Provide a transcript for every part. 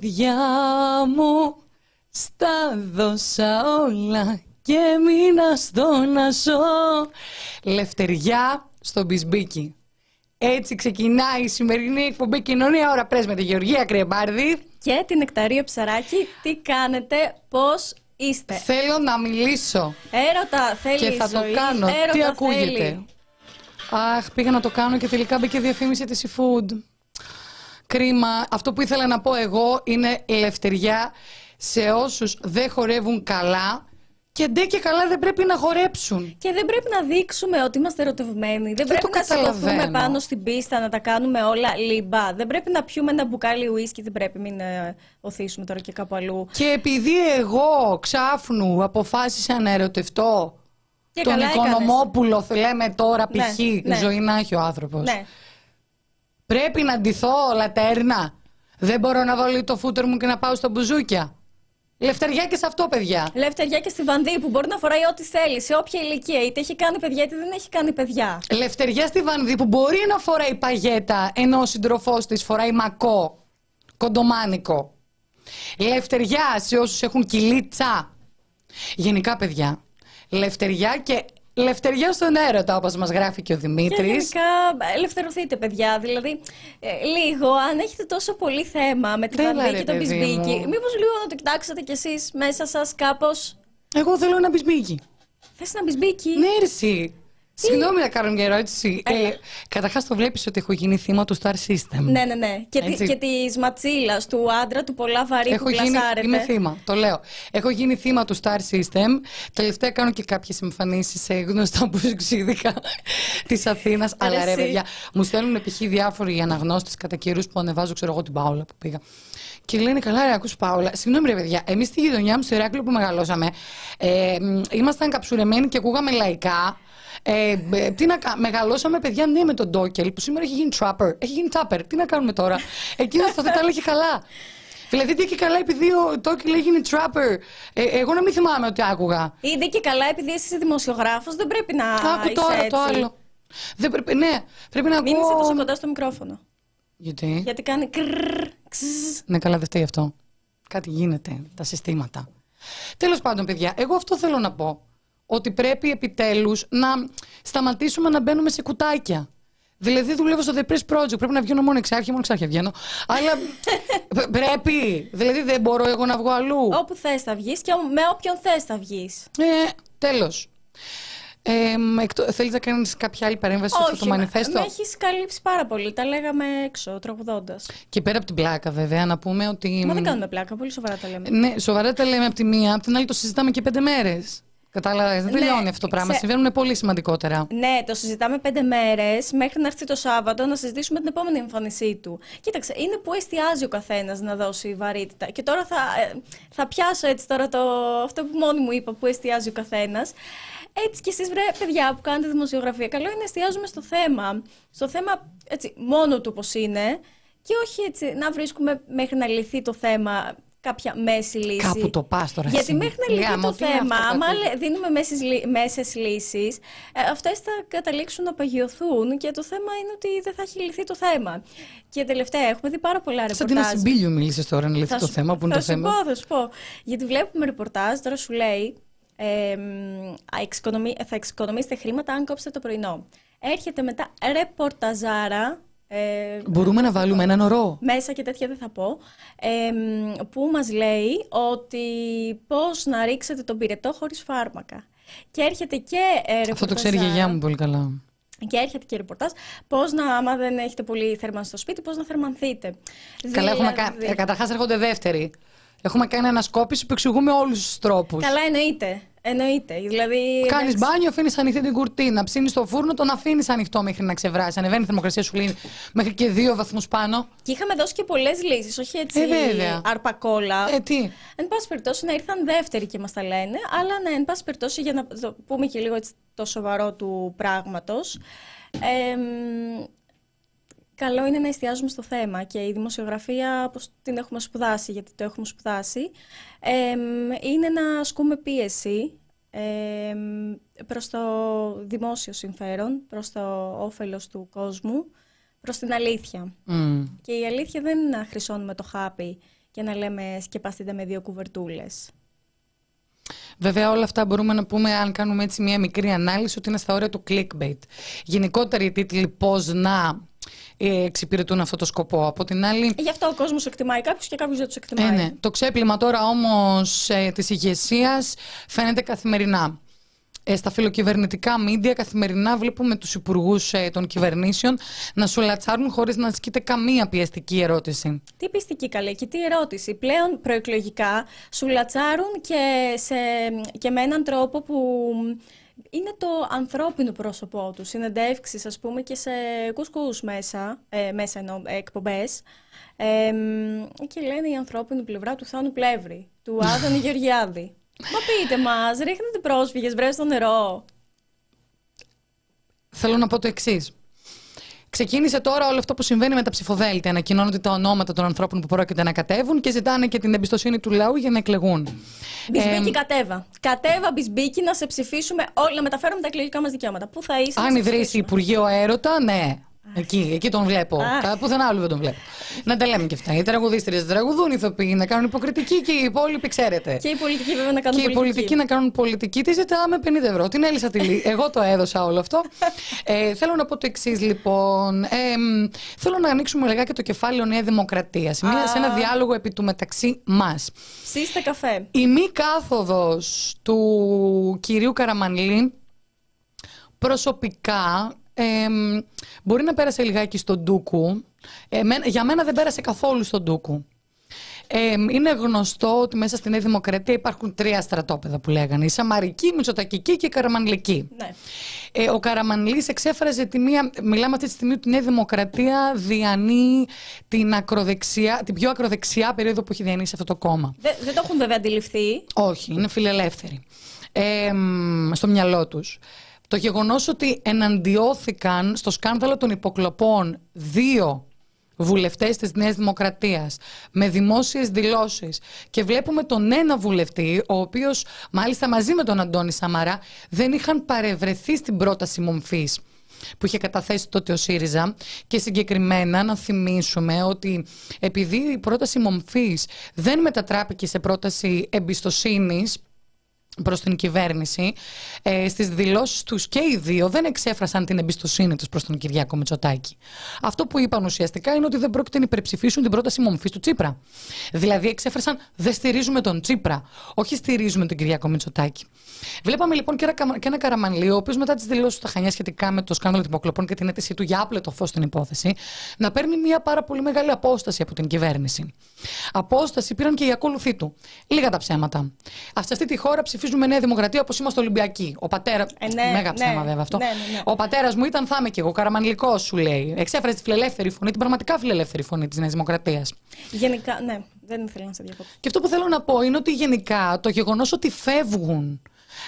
καρδιά μου στα δώσα όλα και μείνα στο να ζω. Λευτεριά στο μπισμπίκι. Έτσι ξεκινάει η σημερινή εκπομπή Κοινωνία Ωρα Πρέσ με τη Γεωργία Κρεμπάρδη. Και την Εκταρία Ψαράκη. Τι κάνετε, πώς είστε; Θέλω να μιλήσω. Έρωτα θέλει και θα η ζωή. το κάνω. Έρωτα Τι ακούγεται; θέλει. Αχ, πήγα να το κάνω και τελικά μπήκε διαφήμιση της eFood. Κρίμα. Αυτό που ήθελα να πω εγώ είναι ελευθεριά σε όσους δεν χορεύουν καλά και ντε και καλά δεν πρέπει να χορέψουν. Και δεν πρέπει να δείξουμε ότι είμαστε ερωτευμένοι. Δεν, Δεν πρέπει το να σηκωθούμε καταλαβαίνω. πάνω στην πίστα, να τα κάνουμε όλα λιμπά. Δεν πρέπει να πιούμε ένα μπουκάλι ουίσκι. Δεν πρέπει, μην ε, οθήσουμε τώρα και κάπου αλλού. Και επειδή εγώ ξάφνου αποφάσισα να ερωτευτώ Και τον καλά έκανες. Οικονομόπουλο, θε- λέμε τώρα Ναι, π.χ. ναι. ζωή να έχει ο άνθρωπος. Ναι. Πρέπει να ντυθώ λατέρνα. Δεν μπορώ να βάλω το φούτερ μου και να πάω στα μπουζούκια. Λευτεριά και σε αυτό, παιδιά. Λευτεριά και στη βανδί που μπορεί να φοράει ό,τι θέλει, σε όποια ηλικία. Είτε έχει κάνει παιδιά, είτε δεν έχει κάνει παιδιά. Λευτεριά στη Βανδί που μπορεί να φοράει παγέτα ενώ ο σύντροφός της φοράει μακό, κοντομάνικο. Λευτεριά σε όσους έχουν κυλίτσα. Γενικά, παιδιά. Λευτεριά και λευτεριά στον έρωτα, όπως μας γράφει και ο Και Δημήτρη. γενικά ελευθερωθείτε, παιδιά. Δηλαδή, ε, λίγο, αν έχετε τόσο πολύ θέμα με τη Έλα, βανδί ρε, και τον παιδί πισμπίκι, μου. μήπως λίγο να το κοιτάξετε κι εσείς μέσα σας κάπως; Εγώ θέλω ένα μπισμίκι. Θες ένα μπισμπίκι; Ναι, ρε, εσύ. Συγγνώμη να κάνω μια ερώτηση. Ε, Καταρχάς, το βλέπεις ότι έχω γίνει θύμα του Star System; Ναι, ναι, ναι. Και, τη, Έτσι. και της ματσίλας του άντρα του πολλά βαρύ Έχω που γίνει, κλασάρεται. είμαι θύμα, το λέω. Έχω γίνει θύμα του Star System. Τελευταία κάνω και κάποιες εμφανίσεις σε γνωστά μπουζουξίδικα της Αθήνας. Αλλά ρε, εσύ. παιδιά, μου στέλνουν π.χ. διάφοροι αναγνώστες κατά καιρούς που ανεβάζω, ξέρω εγώ, την Πάολα που πήγα. Και λένε, καλά, ρε, ακούς Πάολα. Συγγνώμη, ρε, παιδιά, εμείς στη γειτονιά μου, στο Ηράκλειο που μεγαλώσαμε, ε, μ, ήμασταν καψουρεμένοι και ακούγαμε λαϊκά. Ε, ε, τι να κα- Μεγαλώσαμε παιδιά ναι με τον Ντόκελ που σήμερα έχει γίνει trapper. Έχει γίνει trapper. Τι να κάνουμε τώρα; Εκείνος τότε τα έλεγε καλά. Δηλαδή τι και καλά επειδή ο Ντόκελ έγινε trapper. Ε, εγώ να μην θυμάμαι ότι άκουγα. Είτε και καλά, επειδή εσύ είσαι δημοσιογράφος, δεν πρέπει να. Άκου είσαι τώρα έτσι. το άλλο. Δεν πρέπει, ναι, πρέπει να Μην είσαι ακούω. τόσο κοντά στο μικρόφωνο. Γιατί; Γιατί κάνει κρρρρ, ξζζ. Ναι, καλά, δεν φταίει αυτό. Κάτι γίνεται, τα συστήματα. Τέλος πάντων, παιδιά, εγώ αυτό θέλω να πω. Ότι πρέπει επιτέλους να σταματήσουμε να μπαίνουμε σε κουτάκια. Δηλαδή, δουλεύω στο The Press Project. Πρέπει να βγαίνω μόνο εξάρχεια, μόνο εξάρχεια βγαίνω. Αλλά π- πρέπει. Δηλαδή, δεν μπορώ εγώ να βγω αλλού. Όπου θες θα βγεις και με όποιον θες θα βγεις. Ε, τέλος. Ε, μ, εκτό- θέλεις να κάνεις κάποια άλλη παρέμβαση σε αυτό το μανιφέστο. με έχεις καλύψει πάρα πολύ. Τα λέγαμε έξω, τραγουδώντα. Και πέρα από την πλάκα, βέβαια, να πούμε ότι. Μα δεν κάνουμε πλάκα, πολύ σοβαρά τα λέμε. Ναι, σοβαρά τα λέμε από τη μία, από την άλλη το συζητάμε και πέντε μέρες. Κατάλαβες, δεν Ναι, τελειώνει αυτό το πράγμα. ξέ- Συμβαίνουν πολύ σημαντικότερα. Ναι, το συζητάμε πέντε μέρες μέχρι να έρθει το Σάββατο να συζητήσουμε την επόμενη εμφάνισή του. Κοίταξε, είναι που εστιάζει ο καθένας να δώσει βαρύτητα. Και τώρα θα, ε, θα πιάσω έτσι τώρα το, αυτό που μόνη μου είπα, που εστιάζει ο καθένας. Έτσι κι εσείς βρε παιδιά που κάνετε δημοσιογραφία, καλό είναι να εστιάζουμε στο θέμα. Στο θέμα έτσι, μόνο του πώς είναι και όχι έτσι να βρίσκουμε μέχρι να λυθεί το θέμα κάποια μέση λύση. Κάπου το πας τώρα Γιατί εσύ. μέχρι να λυθεί Λιάμο, το τι είναι θέμα, αυτό που άμα ακούγεται; λε- δίνουμε μέσες, λύ- μέσες λύσεις, ε, αυτές θα καταλήξουν να παγιωθούν και το θέμα είναι ότι δεν θα έχει λυθεί το θέμα. Και τελευταία έχουμε δει πάρα πολλά Σαν την ρεπορτάζ. Ασυμπίλιο μίλησε τώρα να λυθεί Θα το σου- θέμα. Που είναι θα το σου θέμα. πω, θα σου πω. Γιατί βλέπουμε ρεπορτάζ, τώρα σου λέει, ε, μ, α, εξοικονομεί- θα εξοικονομήσετε χρήματα αν κόψετε το πρωινό. Έρχεται μετά ρεπορταζάρα, ε, Μπορούμε να βάλουμε έναν ορό; μέσα και τέτοια δεν θα πω, ε, μ, που μας λέει ότι πώς να ρίξετε τον πυρετό χωρίς φάρμακα. Και έρχεται και ε, Αυτό το ξέρει η ρεπορταζάρα. γιαγιά μου πολύ καλά. Και έρχεται και ρεπορτάζ πώς να, άμα δεν έχετε πολύ θέρμανση στο σπίτι, πώς να θερμανθείτε. Καλά, έχουμε Δηλαδή- κάνει. Καταρχάς έρχονται δεύτεροι. Έχουμε κάνει ανασκόπηση που εξηγούμε όλους τους τρόπους. Καλά, εννοείται. Εννοείται. Δηλαδή, Κάνεις εντάξει, μπάνιο, αφήνεις ανοιχτή την κουρτίνα. Ψήνεις το φούρνο, τον αφήνεις ανοιχτό μέχρι να ξεβράσει. Ανεβαίνει η θερμοκρασία σου λέει μέχρι και δύο βαθμούς πάνω. Και είχαμε δώσει και πολλές λύσεις, όχι έτσι Ε, βέβαια. αρπακόλα. Ε, τι; Εν πάση περιπτώσει, να ήρθαν δεύτεροι και μας τα λένε, αλλά ναι, εν πάση περιπτώσει, για να το πούμε και λίγο έτσι το σοβαρό του πράγματος. Καλό είναι να εστιάζουμε στο θέμα και η δημοσιογραφία, όπως την έχουμε σπουδάσει, γιατί το έχουμε σπουδάσει, εμ, είναι να ασκούμε πίεση εμ, προς το δημόσιο συμφέρον, προς το όφελος του κόσμου, προς την αλήθεια. Μμ. Και η αλήθεια δεν είναι να χρυσώνουμε το χάπι και να λέμε σκεπαστείτε με δύο κουβερτούλες. Βέβαια, όλα αυτά μπορούμε να πούμε, αν κάνουμε έτσι μια μικρή ανάλυση, ότι είναι στα όρια του clickbait. Γενικότερα οι τίτλοι πώς να ε, εξυπηρετούν αυτό το σκοπό. Από την άλλη, Γι' αυτό ο κόσμος εκτιμάει κάποιους και κάποιους δεν τους εκτιμάει. Ε, ναι. Το ξέπλυμα τώρα όμως ε, της ηγεσίας φαίνεται καθημερινά. Ε, στα φιλοκυβερνητικά μίντια καθημερινά βλέπουμε τους υπουργούς ε, των κυβερνήσεων να σου λατσάρουν χωρίς να ασκείται καμία πιεστική ερώτηση. Τι πιστική καλή και τι ερώτηση. Πλέον προεκλογικά σου λατσάρουν και, σε, και με έναν τρόπο που είναι το ανθρώπινο πρόσωπό τους. Συνεντεύξεις ας πούμε και σε κουσκούς μέσα, ε, μέσα εννοώ, ε, εκπομπές. Ε, μ, και λένε η ανθρώπινη πλευρά του Θάνου Πλεύρη, του Άδωνη Γεωργιάδη. Μα πείτε μας, ρίχνετε πρόσφυγες, βρες στο νερό. Θέλω να πω το εξής. Ξεκίνησε τώρα όλο αυτό που συμβαίνει με τα ψηφοδέλτια. Ανακοινώνονται τα ονόματα των ανθρώπων που πρόκειται να κατέβουν και ζητάνε και την εμπιστοσύνη του λαού για να εκλεγούν. Μπισμπίκι κατέβα. Κατέβα μπισμπίκι να σε ψηφίσουμε όλοι, να μεταφέρουμε τα εκλογικά μας δικαιώματα. Πού θα είσαι, να Αν σε ιδρύσει ψηφίσουμε. Υπουργείο Έρωτα, ναι. Εκεί, εκεί τον βλέπω. Αχ. Κα- Πουθενά άλλου δεν τον βλέπω. να τα λέμε και αυτά. Οι τραγουδίστριες τραγουδούν, οι ηθοποιοί να κάνουν υποκριτική και οι υπόλοιποι ξέρετε. Και οι πολιτικοί βέβαια να κάνουν Και οι πολιτικοί να κάνουν πολιτική. Τι ζητάμε 50 ευρώ. Την έλυσα τη λύ- Εγώ το έδωσα όλο αυτό. Ε, θέλω να πω το εξής, λοιπόν. Ε, μ, θέλω να ανοίξουμε λιγάκι το κεφάλαιο Νέα Δημοκρατία. Σε, μια- σε ένα διάλογο επί του μεταξύ μας. Ψήστε καφέ. Η μη κάθοδος του κυρίου Καραμανλή προσωπικά εμ, μπορεί να πέρασε λιγάκι στον Ντούκου. Εμένα- για μένα δεν πέρασε καθόλου στον Ντούκου. Εμ, είναι γνωστό ότι μέσα στη Νέα Δημοκρατία υπάρχουν τρία στρατόπεδα που λέγανε. Η Σαμαρική, η Μητσοτακική και η Καραμανλική. Ναι. Ε, ο Καραμανλής εξέφραζε τη μία. Μιλάμε αυτή τη στιγμή ότι η Νέα Δημοκρατία διανύει την, ακροδεξιά, την πιο ακροδεξιά περίοδο που έχει διανύσει αυτό το κόμμα. Δεν, δεν το έχουν βέβαια αντιληφθεί. Όχι, είναι φιλελεύθεροι. Ε, μ, στο μυαλό τους. Το γεγονός ότι εναντιώθηκαν στο σκάνδαλο των υποκλοπών δύο βουλευτές της Νέας Δημοκρατίας με δημόσιες δηλώσεις και βλέπουμε τον ένα βουλευτή ο οποίος μάλιστα μαζί με τον Αντώνη Σαμαρά δεν είχαν παρευρεθεί στην πρόταση μομφής που είχε καταθέσει τότε ο ΣΥΡΙΖΑ. Και συγκεκριμένα να θυμίσουμε ότι επειδή η πρόταση μομφής δεν μετατράπηκε σε πρόταση εμπιστοσύνης προς την κυβέρνηση, ε, στις δηλώσεις τους και οι δύο δεν εξέφρασαν την εμπιστοσύνη τους προς τον Κυριάκο Μητσοτάκη. Αυτό που είπαν ουσιαστικά είναι ότι δεν πρόκειται να υπερψηφίσουν την πρόταση μομφής του Τσίπρα. Δηλαδή εξέφρασαν δεν στηρίζουμε τον Τσίπρα, όχι στηρίζουμε τον Κυριάκο Μητσοτάκη. Βλέπαμε λοιπόν και ένα, Καμα- και ένα Καραμανλή, ο οποίος μετά τις δηλώσεις του στα Χανιά σχετικά με το σκάνδαλο των υποκλοπών και την αίτησή του για άπλετο φως στην υπόθεση, να παίρνει μια πάρα πολύ μεγάλη απόσταση από την κυβέρνηση. Απόσταση πήραν και οι ακόλουθοί του. Λίγα τα ψέματα. Α, σε αυτή τη χώρα ψηφίζουμε Νέα Δημοκρατία όπως είμαστε Ολυμπιακοί. Ο πατέρα. Ε, ναι, Μέγα ναι. ψέμα βέβαια αυτό. Ναι, ναι, ναι. Ο πατέρας μου ήταν, θα είμαι και εγώ, καραμανλικό σου λέει. Εξέφρασε τη φιλελεύθερη φωνή, την πραγματικά φιλελεύθερη φωνή της Νέας Δημοκρατίας. Γενικά, ναι, δεν ήθελα να σε διακόψω. Και αυτό που θέλω να πω είναι ότι γενικά το γεγονός ότι φεύγουν,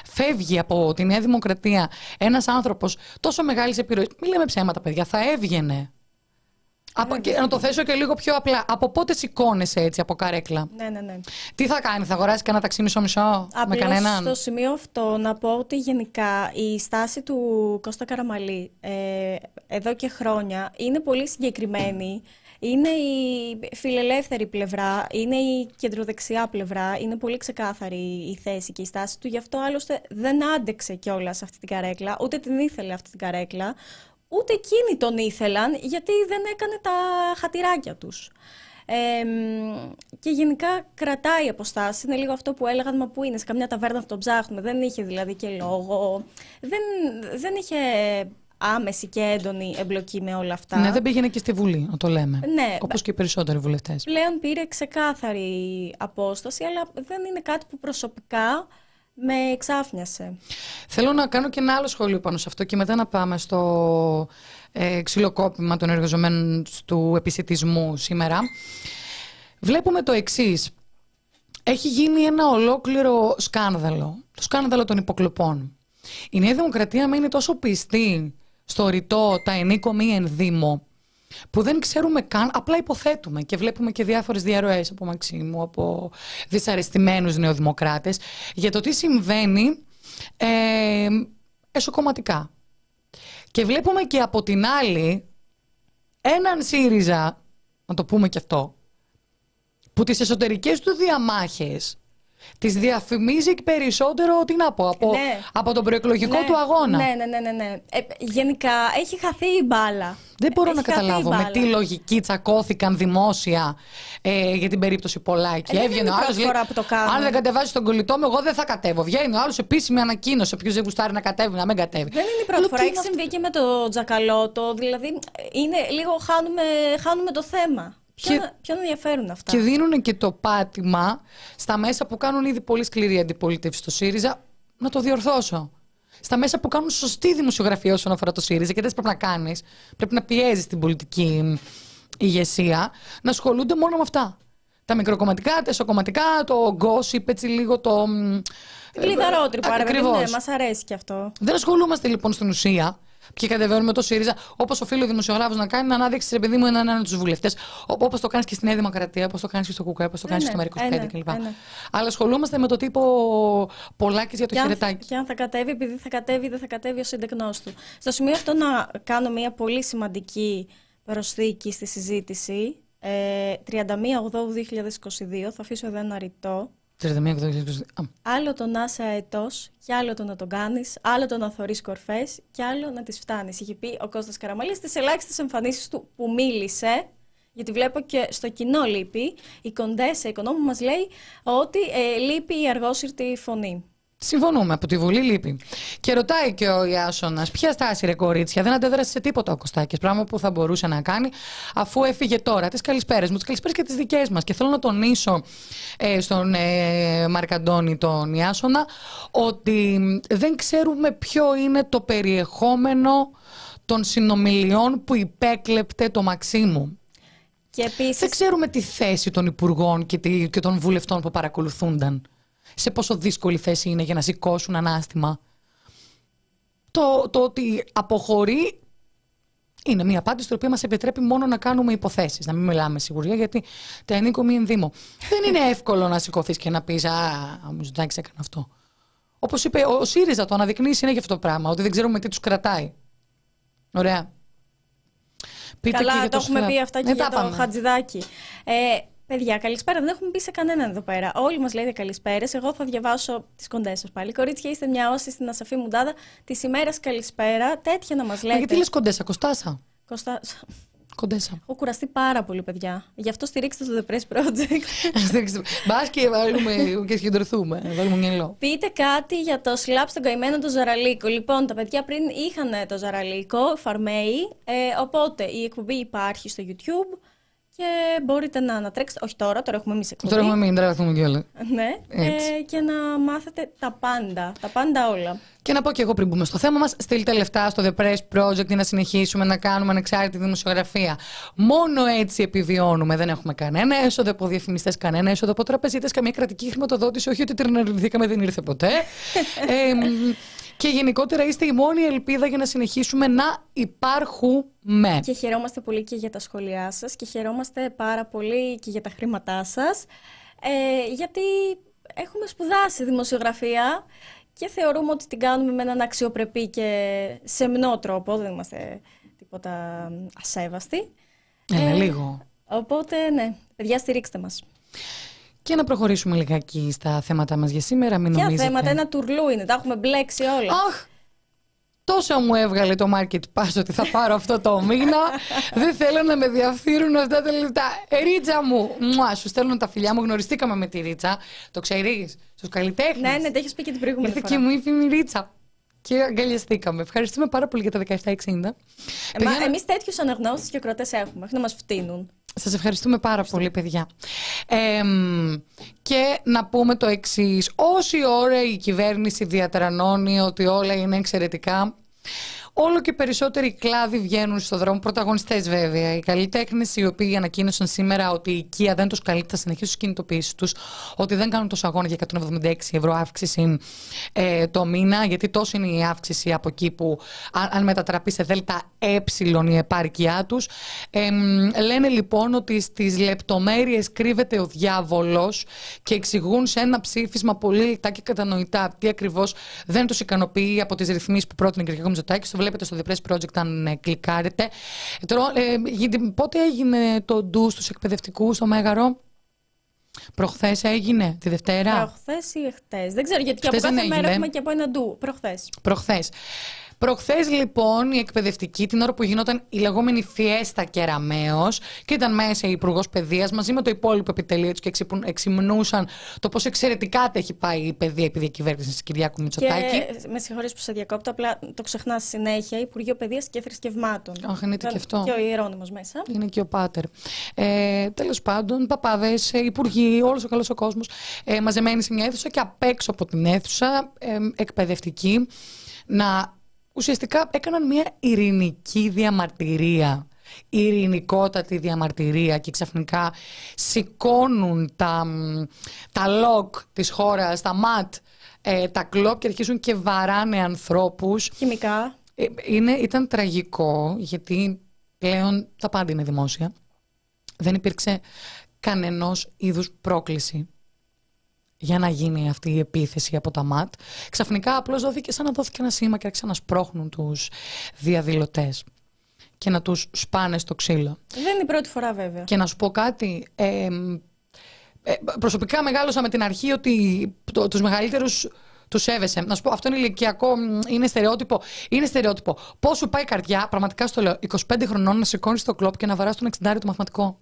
φεύγει από τη Νέα Δημοκρατία ένας άνθρωπος τόσο μεγάλης επιρροής, μην λέμε ψέματα παιδιά, θα έβγαινε. Από, και, να το θέσω και λίγο πιο απλά. Από πότε σηκώνεσαι έτσι από καρέκλα; Ναι, ναι, ναι. Τι θα κάνεις, θα αγοράσεις κανένα ταξί μισό-μισό με Απλώς κανέναν; στο σημείο αυτό να πω ότι γενικά η στάση του Κώστα Καραμαλή ε, εδώ και χρόνια είναι πολύ συγκεκριμένη. Είναι η φιλελεύθερη πλευρά, είναι η κεντροδεξιά πλευρά, είναι πολύ ξεκάθαρη η θέση και η στάση του. Γι' αυτό άλλωστε δεν άντεξε κιόλας αυτή την καρέκλα, ούτε την ήθελε αυτή την καρέκλα, ούτε εκείνοι τον ήθελαν γιατί δεν έκανε τα χατηράκια τους. Ε, μ, και γενικά κρατάει αποστάσει. Είναι λίγο αυτό που έλεγαν, μα πού είναι, σε καμιά ταβέρνα θα τον ψάχνουμε. Δεν είχε δηλαδή και λόγο. Δεν, δεν είχε άμεση και έντονη εμπλοκή με όλα αυτά. Ναι, δεν πήγαινε και στη Βουλή, να το λέμε. Ναι. Όπως και οι περισσότεροι βουλευτές. Πλέον πήρε ξεκάθαρη απόσταση, αλλά δεν είναι κάτι που προσωπικά με εξάφνιασε. Θέλω να κάνω και ένα άλλο σχόλιο πάνω σε αυτό και μετά να πάμε στο ε, ξυλοκόπημα των εργαζομένων του επισητισμού σήμερα. Βλέπουμε το εξής. Έχει γίνει ένα ολόκληρο σκάνδαλο. Το σκάνδαλο των υποκλοπών. Η Νέα Δημοκρατία μένει τόσο πιστή στο ρητό τα ενίκο μη ενδύμω που δεν ξέρουμε καν, απλά υποθέτουμε και βλέπουμε και διάφορες διαρροές από Μαξίμου, από δυσαρεστημένους νεοδημοκράτες για το τι συμβαίνει ε, εσωκομματικά. Και βλέπουμε και από την άλλη έναν ΣΥΡΙΖΑ, να το πούμε και αυτό, που τις εσωτερικές του διαμάχες τις διαφημίζει και περισσότερο, τι να πω, από, Ναι. από τον προεκλογικό Ναι, του αγώνα. Ναι, ναι, ναι, ναι. ναι. Ε, γενικά έχει χαθεί η μπάλα. Δεν μπορώ Έχει να χαθεί η καταλάβω με μπάλα. τι λογική τσακώθηκαν δημόσια ε, για την περίπτωση Πολάκη. Ε, δεν Έβγαινε είναι ο η άλλος, πρώτη φορά που το κάνουν. Αν δεν κατεβάζει τον κολλητό μου, εγώ δεν θα κατέβω. Βγαίνει ο άλλος επίσημη ανακοίνωση. Ποιο δεν γουστάρει να κατέβει, να μην κατέβει. Δεν είναι η πρώτη Λέω, φορά. τι Έχει είναι αυτό; συμβεί και με το τζακαλώτο. Δηλαδή, είναι λίγο χάνουμε, χάνουμε το θέμα. Και- Ποιον, ποιον ενδιαφέρουν αυτά; Και δίνουν και το πάτημα στα μέσα που κάνουν ήδη πολύ σκληρή αντιπολίτευση στο ΣΥΡΙΖΑ να το διορθώσω. Στα μέσα που κάνουν σωστή δημοσιογραφία όσον αφορά το ΣΥΡΙΖΑ και δεν πρέπει να κάνεις. Πρέπει να πιέζεις την πολιτική ηγεσία να ασχολούνται μόνο με αυτά. Τα μικροκομματικά, τα εσωκομματικά, το gossip, έτσι λίγο το. Κλειδαρότρυπα, ρε παιδί μου, Ακριβώς. ναι, μας αρέσει και αυτό. Δεν ασχολούμαστε λοιπόν στην ουσία. Ποιοι κατεβαίνουμε το ΣΥΡΙΖΑ, όπως οφείλει ο δημοσιογράφος να κάνει, να ανάδειξει ρε παιδί μου έναν έναν τους βουλευτές. Όπως το κάνεις και στη Νέα Δημοκρατία, όπως το κάνεις και στο ΚΚΕ, όπως το κάνεις ναι, στο ΜΕΡΑ25 ένα, κλπ. ένα. Αλλά ασχολούμαστε με το τύπο Πολάκης για το Και αν, χαιρετάκι. και αν θα κατέβει, επειδή θα κατέβει ή δεν θα κατέβει ο σύντεκνός του. Στο σημείο αυτό να κάνω μια πολύ σημαντική προσθήκη στη συζήτηση. Ε, 31 Οκτώβρου 2022, θα αφήσω εδώ ένα ρητό. 31 Οκτωβρίου 2022. Α, Άλλο το να είσαι αετός και άλλο το να τον κάνει, άλλο το να θωρείς κορφές και άλλο να τις φτάνεις. Είχε πει ο Κώστας Καραμαλής στις ελάχιστες εμφανίσεις του που μίλησε, γιατί βλέπω και στο κοινό λείπει, η Κοντέσα οικονόμου μας λέει ότι ε, λείπει η αργόσυρτη φωνή. Συμφωνούμε, από τη Βουλή λείπει. Και ρωτάει και ο Ιάσονας, ποια στάση ρε κορίτσια, δεν αντέδρασες σε τίποτα ο Κωστάκης. Πράγμα που θα μπορούσε να κάνει αφού έφυγε τώρα. Τις καλησπέρες μου, τις καλησπέρες και τις δικές μας. Και θέλω να τονίσω ε, στον ε, Μαρκαντώνη τον Ιάσονα ότι δεν ξέρουμε ποιο είναι το περιεχόμενο των συνομιλιών που υπέκλεπτε το Μαξίμου. Και επίσης, Δεν ξέρουμε τη θέση των υπουργών και, τη- και των βουλευτών που παρακολουθούνταν. Σε πόσο δύσκολη θέση είναι για να σηκώσουν ανάστημα. Το, το ότι αποχωρεί είναι μια απάντηση η οποία μας επιτρέπει μόνο να κάνουμε υποθέσεις. Να μην μιλάμε σιγουριά γιατί τα ανήκω μη ενδύμω. Δεν είναι εύκολο να σηκωθείς και να πεις «Α, ο Μητσοτάκης έκανε αυτό». Όπως είπε ο ΣΥΡΙΖΑ, το αναδεικνύει συνέχεια αυτό το πράγμα, ότι δεν ξέρουμε τι τους κρατάει. Ωραία. Πείτε και καλά, για το έχουμε Σλαβ. πει αυτά και Ε, για τα το πάμε. Χατζηδάκι. Ε, παιδιά, καλησπέρα. Δεν έχουμε πει σε κανέναν εδώ πέρα. Όλοι μας λέτε καλησπέρες. Εγώ θα διαβάσω τις κοντές σας πάλι. Κορίτσια, είστε μια όση στην ασαφή μουντάδα της ημέρας καλησπέρα. Τέτοια να μας Μα λέτε. γιατί λες κοντέσα, Κωστάσα. Κώστα, Κοντέσα. έχω κουραστεί πάρα πολύ, παιδιά. Γι' αυτό στηρίξτε το The Press Project. Μπας και βάλουμε και συγκεντρωθούμε. Βάλουμε μυαλό. Πείτε κάτι για το σλάπ στον καημένο το Ζαραλίκο. Λοιπόν, τα παιδιά πριν είχαν το Ζαραλίκο, φαρμέι, ε, οπότε η εκπομπή υπάρχει στο YouTube και μπορείτε να ανατρέξετε. Όχι τώρα, τώρα έχουμε εμείς εκπομπή. Τώρα έχουμε μην τραβηθούμε κιόλα. Ναι, Έτσι. ε, και να μάθετε τα πάντα, τα πάντα όλα. Και να πω και εγώ πριν μπούμε στο θέμα μας, στείλτε λεφτά στο The Press Project για να συνεχίσουμε να κάνουμε ανεξάρτητη δημοσιογραφία. Μόνο έτσι επιβιώνουμε. Δεν έχουμε κανένα έσοδο από διαφημιστές, κανένα έσοδο από τραπεζίτες, καμία κρατική χρηματοδότηση. Όχι ότι τρεναριστήκαμε, δεν ήρθε ποτέ. ε, μ, και γενικότερα είστε η μόνη ελπίδα για να συνεχίσουμε να υπάρχουμε. Και χαιρόμαστε πολύ και για τα σχόλιά σας και χαιρόμαστε πάρα πολύ και για τα χρήματά σας, ε, γιατί έχουμε σπουδάσει δημοσιογραφία και θεωρούμε ότι την κάνουμε με έναν αξιοπρεπή και σεμνό τρόπο, δεν είμαστε τίποτα ασέβαστοι. Έλα, Ε, λίγο. Οπότε, ναι, παιδιά στηρίξτε μας. Και να προχωρήσουμε λιγάκι στα θέματα μας για σήμερα. Μην Ποια νομίζετε. θέματα, ένα τουρλού είναι, τα έχουμε μπλέξει όλα. Αχ, τόσο μου έβγαλε το market pass ότι θα πάρω αυτό το μήνα. Δεν θέλω να με διαφθείρουν αυτά τα λεπτά. Ρίτσα μου, μουά, σου στέλνω τα φιλιά μου. Γνωριστήκαμε με τη Ρίτσα. Το ξέρεις, στους καλλιτέχνες. ναι, ναι, το έχεις πει και την προηγούμενη Ήρθε φορά. και μου είπε η Ρίτσα. Και αγκαλιαστήκαμε. Ευχαριστούμε πάρα πολύ για τα 1760. Ε, μα, εμείς τέτοιους αναγνώστες και κροτές έχουμε, όχι να μας φτύνουν. Σας ευχαριστούμε πάρα πολύ, παιδιά. Εμ, και να πούμε το εξής. Όση ώρα η κυβέρνηση διατρανώνει ότι όλα είναι εξαιρετικά, όλο και περισσότεροι κλάδοι βγαίνουν στον δρόμο, πρωταγωνιστές βέβαια. Οι καλλιτέχνε οι οποίοι ανακοίνωσαν σήμερα ότι η οικία δεν τους καλεί, θα συνεχίσουν τις κινητοποιήσεις τους, ότι δεν κάνουν τόσο αγώνα για 176 ευρώ αύξηση ε, το μήνα, γιατί τόσο είναι η αύξηση από εκεί που, αν, αν μετατραπεί σε ΔΕΛΤΑ ε η επάρκειά τους. λένε λοιπόν ότι στις λεπτομέρειες κρύβεται ο διάβολος και εξηγούν σε ένα ψήφισμα πολύ λιτά και κατανοητά τι ακριβώς δεν τους ικανοποιεί από τις ρυθμίσεις που πρότεινε η κ. Μητσοτάκη. Το βλέπετε στο The Press Project αν ε, κλικάρετε. Ε, τώρα, ε, γιατί πότε έγινε το ντους στους εκπαιδευτικούς στο Μέγαρο; Προχθές έγινε, τη Δευτέρα; Προχθές ή χτες. Δεν ξέρω γιατί Χτες από δεν κάθε μέρα έγινε. έχουμε και από ένα ντου. Προχθές. Προχθές. Προχθές λοιπόν η εκπαιδευτική, την ώρα που γινόταν η λεγόμενη Φιέστα Κεραμαίο και ήταν μέσα η Υπουργός Παιδείας μαζί με το υπόλοιπο επιτελείο του και εξυπουν- εξυμνούσαν το πόσο εξαιρετικά τα έχει πάει η παιδεία επί διακυβέρνησης της Κυριάκου Μητσοτάκη. Και με συγχωρείς που σε διακόπτω, απλά το ξεχνά συνέχεια. Υπουργείο Παιδείας και Θρησκευμάτων. Αχ, είναι και Ήταν αυτό. Και ο Ιερόνιμο μέσα. Είναι και ο Πάτερ. Ε, Τέλος πάντων, παπάδες, υπουργοί, όλος ο καλός ο κόσμος ε, μαζεμένοι σε μια αίθουσα και απ' έξω από την αίθουσα ε, εκπαιδευτικοί να ουσιαστικά έκαναν μια ειρηνική διαμαρτυρία. Ειρηνικότατη διαμαρτυρία και ξαφνικά σηκώνουν τα, μ, τα λοκ της χώρας, τα ματ, ε, τα κλόπ και αρχίζουν και βαράνε ανθρώπους Χημικά. ε, Είναι, ήταν τραγικό γιατί πλέον τα πάντα είναι δημόσια. Δεν υπήρξε κανενός είδους πρόκληση για να γίνει αυτή η επίθεση από τα ΜΑΤ. Ξαφνικά απλώς δόθηκε σαν να δόθηκε ένα σήμα και άρχισαν να σπρώχνουν τους διαδηλωτές και να τους σπάνε στο ξύλο. Δεν είναι η πρώτη φορά βέβαια. Και να σου πω κάτι. ε, ε, προσωπικά μεγάλωσα με την αρχή ότι το, τους μεγαλύτερους τους σέβεσαι. Να σου πω, αυτό είναι ηλικιακό, μ, είναι στερεότυπο. Είναι στερεότυπο. Πώς σου πάει η καρδιά, πραγματικά στο λέω, 25 χρονών να σηκώνεις το κλόπ και να βαράς τον 60 το μαθηματικό.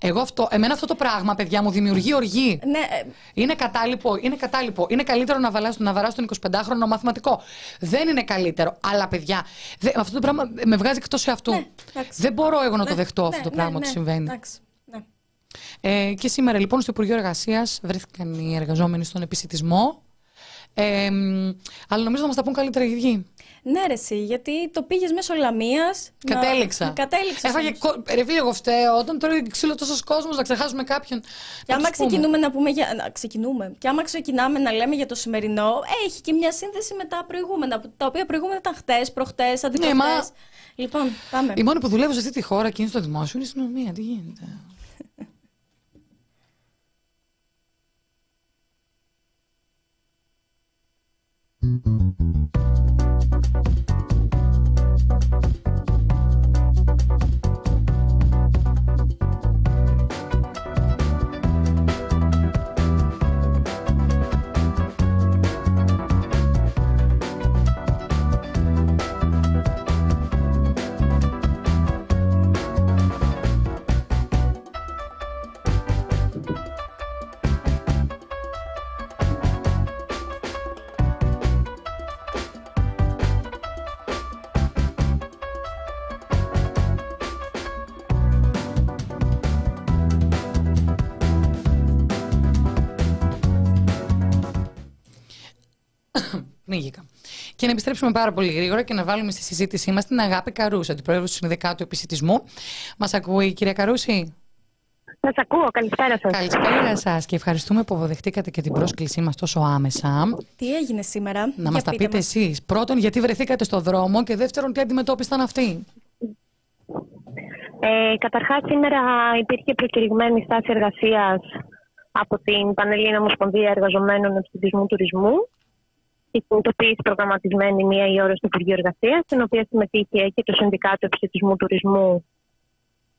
Εγώ αυτό, εμένα αυτό το πράγμα, παιδιά, μου δημιουργεί οργή. Ναι, ε, Είναι κατάλοιπο, είναι κατάλοιπο. Είναι καλύτερο να βαράς, να βαράς τον 25χρονο μαθηματικό. Δεν είναι καλύτερο. Αλλά, παιδιά, δε, αυτό το πράγμα με βγάζει εκτό εαυτού. Ναι, εντάξει. Δεν μπορώ εγώ να το ναι, δεχτώ αυτό ναι, το ναι, πράγμα ναι, ότι συμβαίνει. εντάξει, ναι. Ε, και σήμερα λοιπόν στο Υπουργείο Εργασίας βρέθηκαν οι εργαζόμενοι στον επισητισμό. Ε, μ, αλλά νομίζω θα μας τα πούν καλύτερα οι ίδιοι. Ναι, ρε, εσύ, γιατί το πήγες μέσω Λαμίας. Κατέληξα. Κατέληξα. Έφαγε. κο- Ρε φίλε, εγώ φταίω. Όταν τρώει ξύλο τόσος κόσμος, να ξεχάσουμε κάποιον. Και να άμα τους πούμε. ξεκινούμε να πούμε για. Να, ξεκινούμε. Και άμα ξεκινάμε να λέμε για το σημερινό, έχει και μια σύνδεση με τα προηγούμενα. που- Τα οποία προηγούμενα ήταν χτες, προχτές, αντιπροχτέ. Ναι, μα- Λοιπόν, πάμε. Η μόνη που δουλεύω σε αυτή τη χώρα και είναι στο δημόσιο είναι η αστυνομία. Τι γίνεται; Thank you. Και να επιστρέψουμε πάρα πολύ γρήγορα και να βάλουμε στη συζήτησή μας την Αγάπη Καρούση, αντιπρόεδρος του Συνδικάτου Επισητισμού. Μας ακούει η κυρία Καρούση; Σας ακούω, καλησπέρα σας. Καλησπέρα σας και ευχαριστούμε που αποδεχτήκατε και την πρόσκλησή μας τόσο άμεσα. Τι έγινε σήμερα; Να Για μας τα πείτε πείτε μας. εσείς. Πρώτον, γιατί βρεθήκατε στο δρόμο και δεύτερον, τι αντιμετώπισαν αυτοί; Ε, Καταρχάς, σήμερα υπήρχε προκηρυγμένη στάση εργασίας από την Πανελλήνια Ομοσπονδία Εργαζομένων Επιστημισμού Τουρισμού. Η κινητοποίηση προγραμματισμένη μία η ώρα στο Υπουργείο Εργασίας, στην οποία συμμετείχε και το Συνδικάτο Επιστημισμού Τουρισμού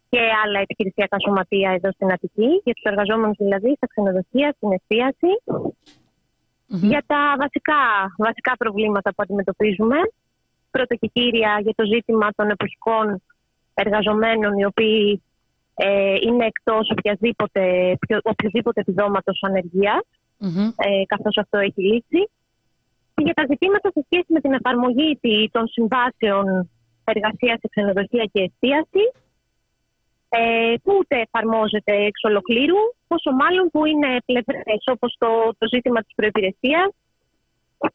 και άλλα επιχειρησιακά σωματεία εδώ στην Αττική, για τους εργαζόμενους δηλαδή στα ξενοδοχεία, στην εστίαση. Μμμ. για τα βασικά, βασικά προβλήματα που αντιμετωπίζουμε. Πρώτα και κύρια για το ζήτημα των εποχικών εργαζομένων οι οποίοι ε, είναι εκτός οποιασδήποτε, ποιο- οποιοδήποτε επιδόματος ανεργίας, Μμμ. ε, καθώς αυτό έχει λήξει. Και για τα ζητήματα σε σχέση με την εφαρμογή τη- των συμβάσεων εργασίας σε ξενοδοχεία και εστίαση, ε, που ούτε εφαρμόζεται εξ ολοκλήρου, πόσο μάλλον που είναι πλευρές όπως το, το ζήτημα της προϋπηρεσίας,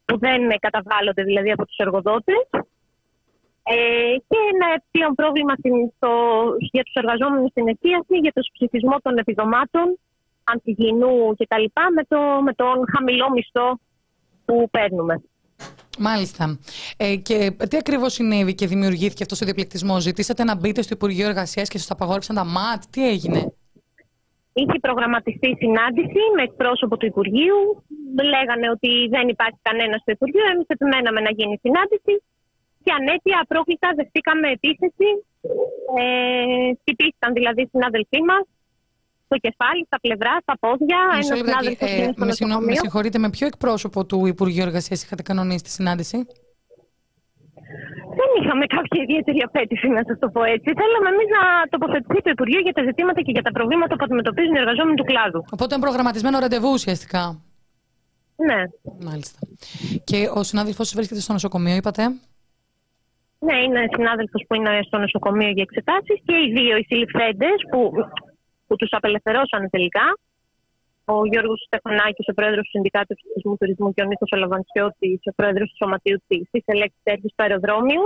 που δεν καταβάλλονται δηλαδή από τους εργοδότες, ε, και ένα επιπλέον πρόβλημα στην- στο- για τους εργαζόμενους στην εστίαση, για το ψηφισμό των επιδομάτων, αντιγυνού κτλ. Με, το, με τον χαμηλό μισθό που παίρνουμε. Μάλιστα. Ε, και τι ακριβώς συνέβη και δημιουργήθηκε αυτός ο διαπληκτισμός, Ζητήσατε να μπείτε στο Υπουργείο Εργασίας και σας απαγόρευσαν τα ΜΑΤ; Τι έγινε; Είχε προγραμματιστεί συνάντηση με εκπρόσωπο του Υπουργείου. Λέγανε ότι δεν υπάρχει κανένας στο Υπουργείο. Εμείς επιμέναμε να γίνει συνάντηση. και ανέτεια απρόκλητα δεχτήκαμε επίθεση. Ε, χτυπήθηκαν δηλαδή οι συνάδελφοί μας στο κεφάλι, στα πλευρά, στα πόδια. Μισό Ένας λεπτάκι. συνάδελφος Ε, είναι στο με, συγγνώμη, με νοσοκομείο. συγχωρείτε, με ποιο εκπρόσωπο του Υπουργείου Εργασίας είχατε κανονίσει τη συνάντηση; Δεν είχαμε κάποια ιδιαίτερη απέτηση, να σας το πω έτσι. Θέλαμε εμείς να τοποθετηθεί το Υπουργείο για τα ζητήματα και για τα προβλήματα που αντιμετωπίζουν οι εργαζόμενοι του κλάδου. Οπότε ήταν προγραμματισμένο ραντεβού ουσιαστικά. Ναι. Μάλιστα. Και ο συνάδελφό σα βρίσκεται στο νοσοκομείο, είπατε; Ναι, είναι συνάδελφος που είναι στο νοσοκομείο για εξετάσεις και οι δύο οι συλληφθέντες που, που τους απελευθερώσαν τελικά. Ο Γιώργος Στεφανάκης, ο πρόεδρος του Συνδικάτου Εξοπλισμού Τουρισμού και ο Νίκος Ολαβανσιώτη, ο πρόεδρος του Σωματείου της Ελέξη Τέρφη του Αεροδρόμιου.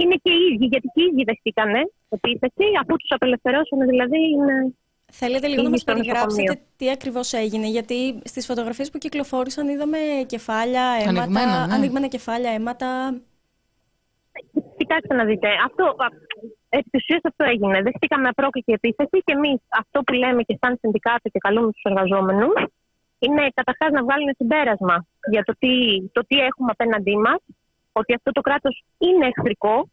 Είναι και οι ίδιοι, γιατί και οι ίδιοι δεχτήκανε επίθεση, αφού τους απελευθερώσαν δηλαδή. Είναι... Θέλετε λίγο να Ήδη μας στο περιγράψετε νοσοκομείο. τι ακριβώς έγινε, γιατί στις φωτογραφίες που κυκλοφόρησαν είδαμε κεφάλια, αίματα, Ανοιγμένα, ναι. ανοίγμενα κεφάλια, αίματα. Κοιτάξτε να δείτε. Αυτό, α, επί της ουσίας αυτό έγινε. Δεχτήκαμε απρόκλητη επίθεση και εμείς αυτό που λέμε και σαν συνδικάτο και καλούμε τους εργαζόμενους είναι καταρχάς να βγάλουν συμπέρασμα για το τι, το τι έχουμε απέναντί μας, ότι αυτό το κράτος είναι εχθρικό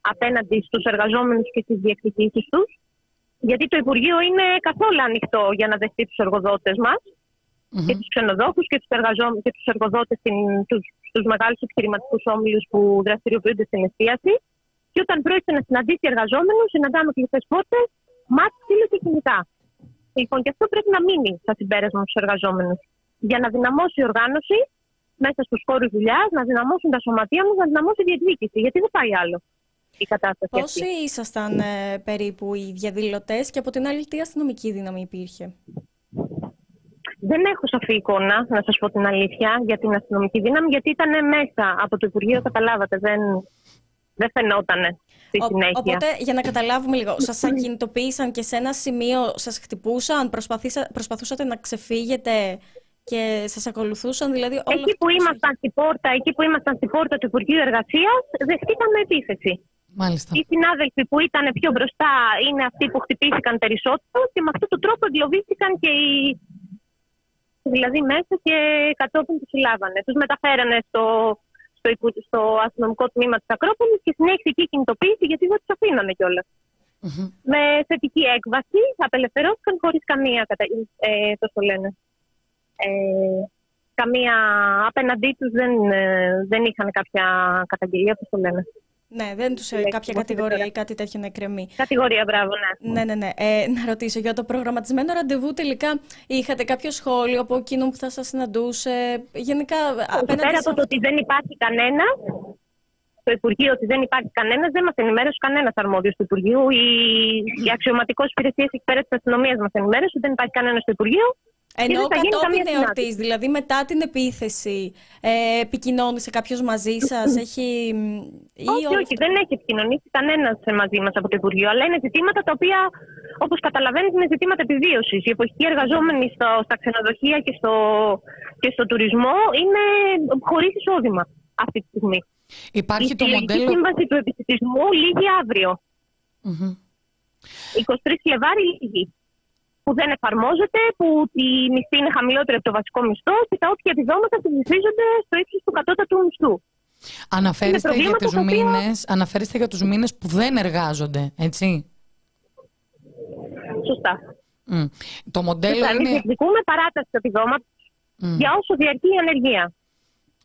απέναντι στους εργαζόμενους και στις διεκδικήσεις τους, γιατί το Υπουργείο είναι καθόλου ανοιχτό για να δεχτεί τους εργοδότες μας Μμμ. και τους ξενοδόχους και τους εργαζόμενου και τους εργοδότες στου μεγάλους επιχειρηματικούς όμιλους που δραστηριοποιούνται στην εστίαση. Και όταν πρόκειται να συναντήσει εργαζόμενου, συναντάμε κλειστέ πόρτε, μάτια, στήλε και κινητά. Λοιπόν, και αυτό πρέπει να μείνει στα συμπέρασμα στους εργαζόμενους. Για να δυναμώσει η οργάνωση μέσα στους χώρους δουλειάς, να δυναμώσουν τα σωματεία μας, να δυναμώσει η διεκδίκηση. Γιατί δεν πάει άλλο η κατάσταση αυτή. Πόσοι ήσασταν ε, περίπου οι διαδηλωτές και από την άλλη τι αστυνομική δύναμη υπήρχε; Δεν έχω σαφή εικόνα, να σας πω την αλήθεια, για την αστυνομική δύναμη, γιατί ήταν μέσα από το Υπουργείο, καταλάβατε. Δεν, δεν φαινότανε στη Ο- συνέχεια. Οπότε, για να καταλάβουμε λίγο, σας ακινητοποίησαν και σε ένα σημείο σας χτυπούσαν, προσπαθήσα, προσπαθούσατε να ξεφύγετε και σας ακολουθούσαν, δηλαδή όλο Εκεί αυτό που, το ήμασταν στην πόρτα, εκεί που ήμασταν στην πόρτα του Υπουργείου Εργασίας, δεχτήκαμε επίθεση. Μάλιστα. Οι συνάδελφοι που ήταν πιο μπροστά είναι αυτοί που χτυπήθηκαν περισσότερο και με αυτόν τον τρόπο εγκλωβίστηκαν και οι. Δηλαδή μέσα και κατόπιν τους συλλάβανε. Τους μεταφέρανε στο, στο, υπου- στο αστυνομικό τμήμα της Ακρόπολης και συνέχισε εκεί η κινητοποίηση γιατί δεν τους αφήνανε κιόλας. Μμμ. Με θετική έκβαση απελευθερώθηκαν χωρίς καμία. Κατα... Ε, πώς το λένε. Ε, καμία απέναντί τους δεν, ε, δεν είχαν κάποια καταγγελία, πώς το λένε. Ναι, δεν τους ε, Λέξη κάποια μου κατηγορία τώρα. ή κάτι τέτοιο να εκκρεμεί. Κατηγορία, μπράβο, ναι. Ναι, ναι, ναι. Ε, να ρωτήσω για το προγραμματισμένο ραντεβού τελικά είχατε κάποιο σχόλιο από εκείνον που θα σας συναντούσε; Γενικά απέναντι Πέρα σε από το ότι δεν υπάρχει κανένα, στο Υπουργείο ότι δεν υπάρχει κανένας, δεν μας ενημέρωσε κανένας αρμόδιος του Υπουργείου. Η, η αξιωματικός υπηρεσία εκεί πέρα τη αστυνομίας μας ενημέρωσε ότι δεν υπάρχει κανένας στο Υπουργείο. Και Ενώ δεν θα γίνει κατόπιν καμία εορτής, συνάντηση. δηλαδή μετά την επίθεση, ε, επικοινώνησε κάποιος μαζί σας, έχει. μ, ή όχι, όλο όχι, αυτό- δεν έχει επικοινωνήσει κανένας μαζί μας από το Υπουργείο. Αλλά είναι ζητήματα τα οποία, όπως καταλαβαίνετε, είναι ζητήματα επιβίωσης. Οι εποχικοί εργαζόμενοι στο, στα ξενοδοχεία και στο, και στο τουρισμό είναι χωρίς εισόδημα αυτή τη στιγμή. Υπάρχει η το συλλογική μοντέλο. σύμβαση του επιστημισμού λύγει αύριο. Μμμ. 23 Φλεβάρι λύγει. Που δεν εφαρμόζεται, που η μισθή είναι χαμηλότερη από το βασικό μισθό και τα όποια επιδόματα συμφισίζονται στο ύψος του κατώτατου μισθού. Αναφέρεστε για, προβλήματα τους τα οποία- μήνες, αναφέρεστε για τους μήνες που δεν εργάζονται, έτσι; Σωστά. Μμ. Το μοντέλο Σωστά. Εμείς είναι... διεκδικούμε παράταση του επιδόματος Μμ. για όσο διαρκεί η ανεργία.